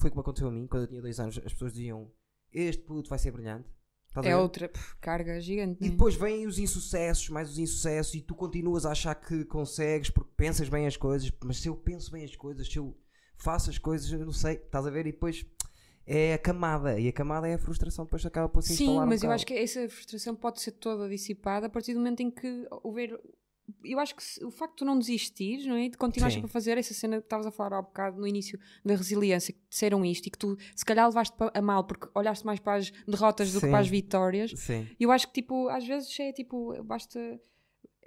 foi como aconteceu a mim, quando eu tinha dois anos, as pessoas diziam: Este puto vai ser brilhante. Estás É outra pff, carga gigante, E né? depois vêm os insucessos, mais os insucessos, e tu continuas a achar que consegues porque pensas bem as coisas, mas se eu penso bem as coisas, se eu faço as coisas, eu não sei, estás a ver? E depois é a camada, e a camada é a frustração, depois acaba por se Sim, instalar um mas eu bocado. acho que essa frustração pode ser toda dissipada a partir do momento em que houver. Eu acho que o facto de tu não desistires, não é? De continuar Sim. sempre a fazer essa cena que estavas a falar há bocado no início da resiliência, que disseram isto e que tu se calhar levaste a mal porque olhaste mais para as derrotas do que Sim. para as vitórias. Sim, Eu acho que, tipo, às vezes é tipo, basta.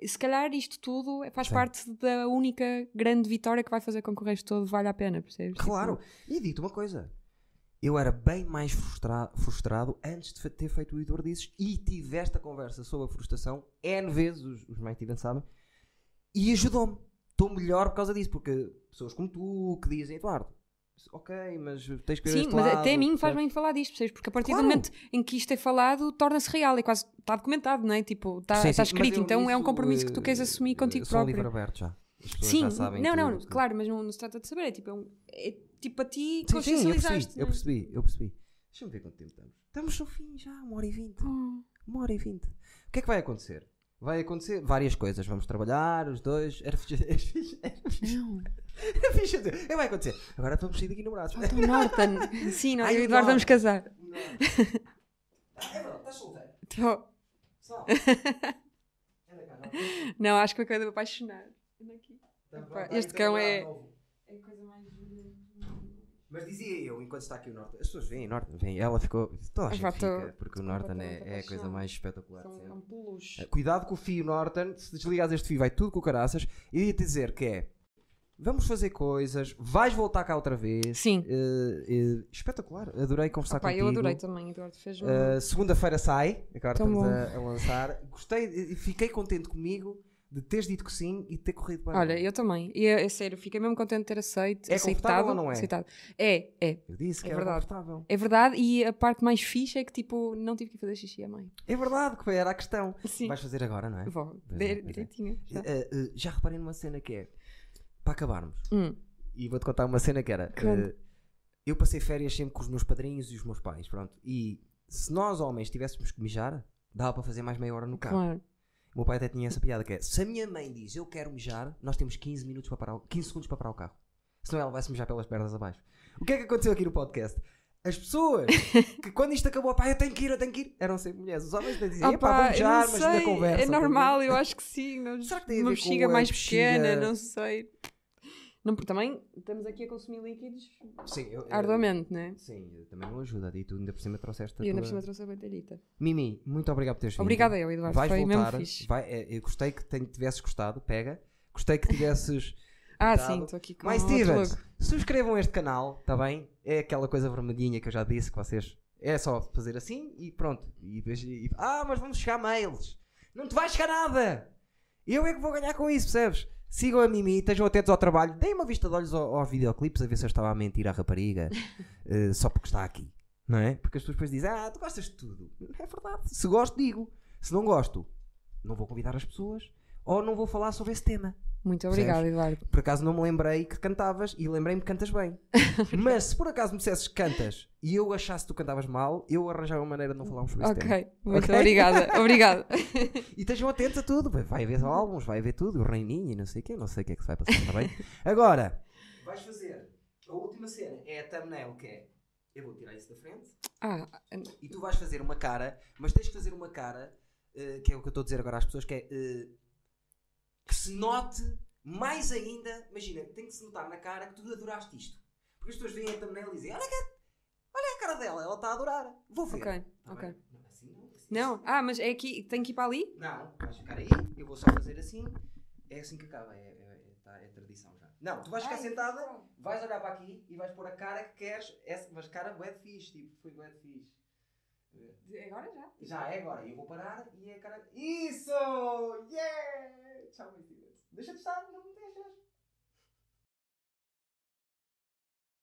Se calhar isto tudo faz Sim. parte da única grande vitória que vai fazer com que o resto todo valha a pena, percebes? claro. Tipo, E digo-te uma coisa. Eu era bem mais frustra- frustrado antes de ter feito o Idor Dizes e tive esta conversa sobre a frustração N vezes, os, os mais tivem sabem, e ajudou-me. Estou melhor por causa disso, porque pessoas como tu que dizem, Eduardo, ok, mas tens que ver Sim, mas lado, até a mim faz bem falar disto, percebes? Porque a partir Claro. do momento em que isto é falado, torna-se real, é quase, está documentado, não é? Tipo, está está escrito, então é um compromisso que tu queres eh, assumir contigo eu sou um próprio. livro aberto já. As Sim, já sabem não, não, claro, mas não, não se trata de saber, é tipo, é, um- é tipo a ti Sim, sim, eu consciencializaste. percebi, eu é? percebi, eu percebi. Deixa-me ver quanto tempo estamos. Estamos no fim já, uma hora e vinte. Oh, Uma hora e vinte. O que é que vai acontecer? Vai acontecer várias coisas. Vamos trabalhar, os dois. Era fixe. Era fixe. Era fixe. não. Era fixe dizer. É, vai acontecer. Agora vamos sair daqui namorados. Falta o Norton. Sim, nós Ai, e o o Eduardo vamos casar. Não. É verdade, estás solteiro. Só. Cá, <laughs> não. Acho que eu acabei de me apaixonar. Anda aqui. Tá este cão vai, é-. É a coisa mais. Mas dizia eu, enquanto está aqui o Norton, as pessoas veem Norton, veem, ela ficou, toda a Ah, gente fica, porque o Norton é, é a coisa mais espetacular de São sempre. um peluche. Eh, Cuidado com o fio Norton, se desligares este fio vai tudo com o caraças. Eu ia te dizer que é, vamos fazer coisas, vais voltar cá outra vez. Sim. Eh, eh, espetacular, adorei conversar Opa, contigo. eu adorei também, Eduardo. Fez-me. Uh, Segunda-feira sai, agora Tão estamos a, a lançar. Gostei, e fiquei contente comigo de teres dito que sim e de ter corrido bem. Olha, eu também. E é, é sério, fiquei mesmo contente de ter aceito, É aceitado. ou não é? aceitado. É, é. Eu disse que É era verdade. confortável. É verdade, e a parte mais fixe é que tipo, não tive que fazer xixi à mãe. É verdade, que era a questão. Sim. Vais fazer agora, não é? Vou. É, é. Direitinho. já. Uh, uh, já reparei numa cena que é para acabarmos. Hum. E vou-te contar uma cena que era. Uh, eu passei férias sempre com os meus padrinhos e os meus pais. Pronto. E se nós, homens, tivéssemos que mijar, dava para fazer mais meia hora no carro. Claro. O meu pai até tinha essa piada que é: se a minha mãe diz eu quero mijar, nós temos 15, minutos para parar, o- 15 segundos para parar o carro. Senão ela vai se mijar pelas pernas abaixo. O que é que aconteceu aqui no podcast? As pessoas <laughs> que quando isto acabou, pá, eu tenho que ir, eu tenho que ir, eram sempre mulheres. Os homens ainda diziam, epá, pá, vou eu mijar, não mas na sei, conversa. É normal, eu acho que sim. Nós, Será que tem a uma ver bexiga mais pequena, não sei. Não, porque também estamos aqui a consumir líquidos Sim, eu, eu- arduamente, né? Sim, também não ajuda. E tu ainda por cima trouxeste a E ainda tua... por cima trouxe a bandeirita. Mimi, muito obrigado por teres vindo. Obrigada eu, Eduardo. Vais Foi voltar. mesmo fixe. Vai, é, eu gostei que ten- tivesses gostado, pega. Gostei que tivesses... <laughs> Ah, sim, estou aqui com Mais Stevens, subscrevam este canal, está bem? É aquela coisa vermelhinha que eu já disse que vocês. É só fazer assim e pronto. E, e- ah, mas vamos chegar mails. Não te vai chegar nada. Eu é que vou ganhar com isso, percebes? Sigam a Mimi, estejam atentos ao trabalho. Deem uma vista de olhos ao- aos videoclipes a ver se eu estava a mentir à rapariga <laughs> eh, só porque está aqui. Não é? Porque as pessoas depois dizem, ah, tu gostas de tudo. É verdade. Se gosto, digo. Se não gosto, não vou convidar as pessoas ou não vou falar sobre esse tema. Muito obrigada, Eduardo. Por acaso não me lembrei que cantavas e lembrei-me que cantas bem. <laughs> Mas se por acaso me dissesses que cantas e eu achasse que tu cantavas mal, eu arranjava uma maneira de não falarmos sobre esse tema. Ok, muito Ok? obrigada. <laughs> Obrigada. E estejam atentos a tudo. Vai haver álbuns, vai haver tudo, o Reininho e não sei o quê, não sei o que é que se vai passar, está bem? <laughs> Agora, vais fazer a última cena, é a thumbnail, que é eu vou tirar isso da frente Ah, e tu vais fazer uma cara, mas tens que fazer uma cara, eh, que é o que eu estou a dizer agora às pessoas, que é eh, que se note mais ainda, imagina, tem que se notar na cara que tu adoraste isto. Porque as pessoas veem a thumbnail e dizem, olha, que, olha a cara dela, ela está a adorar. Vou ver. ok, Tá ok. bem? Não, assim não. assim Não, ah, mas é aqui, tem que ir para ali? Não, vais ficar aí, eu vou só fazer assim. É assim que acaba, é, é, é, tá- é tradição já. Não, tu vais ficar Ai, sentada, vais olhar para aqui e vais pôr a cara que queres. Essa, mas cara bué fixe, tipo, foi bué fixe. Agora já. Já é agora, eu vou parar e é cara. Isso! Yeah! Tchau, Deus. Deixa de estar, não me deixas.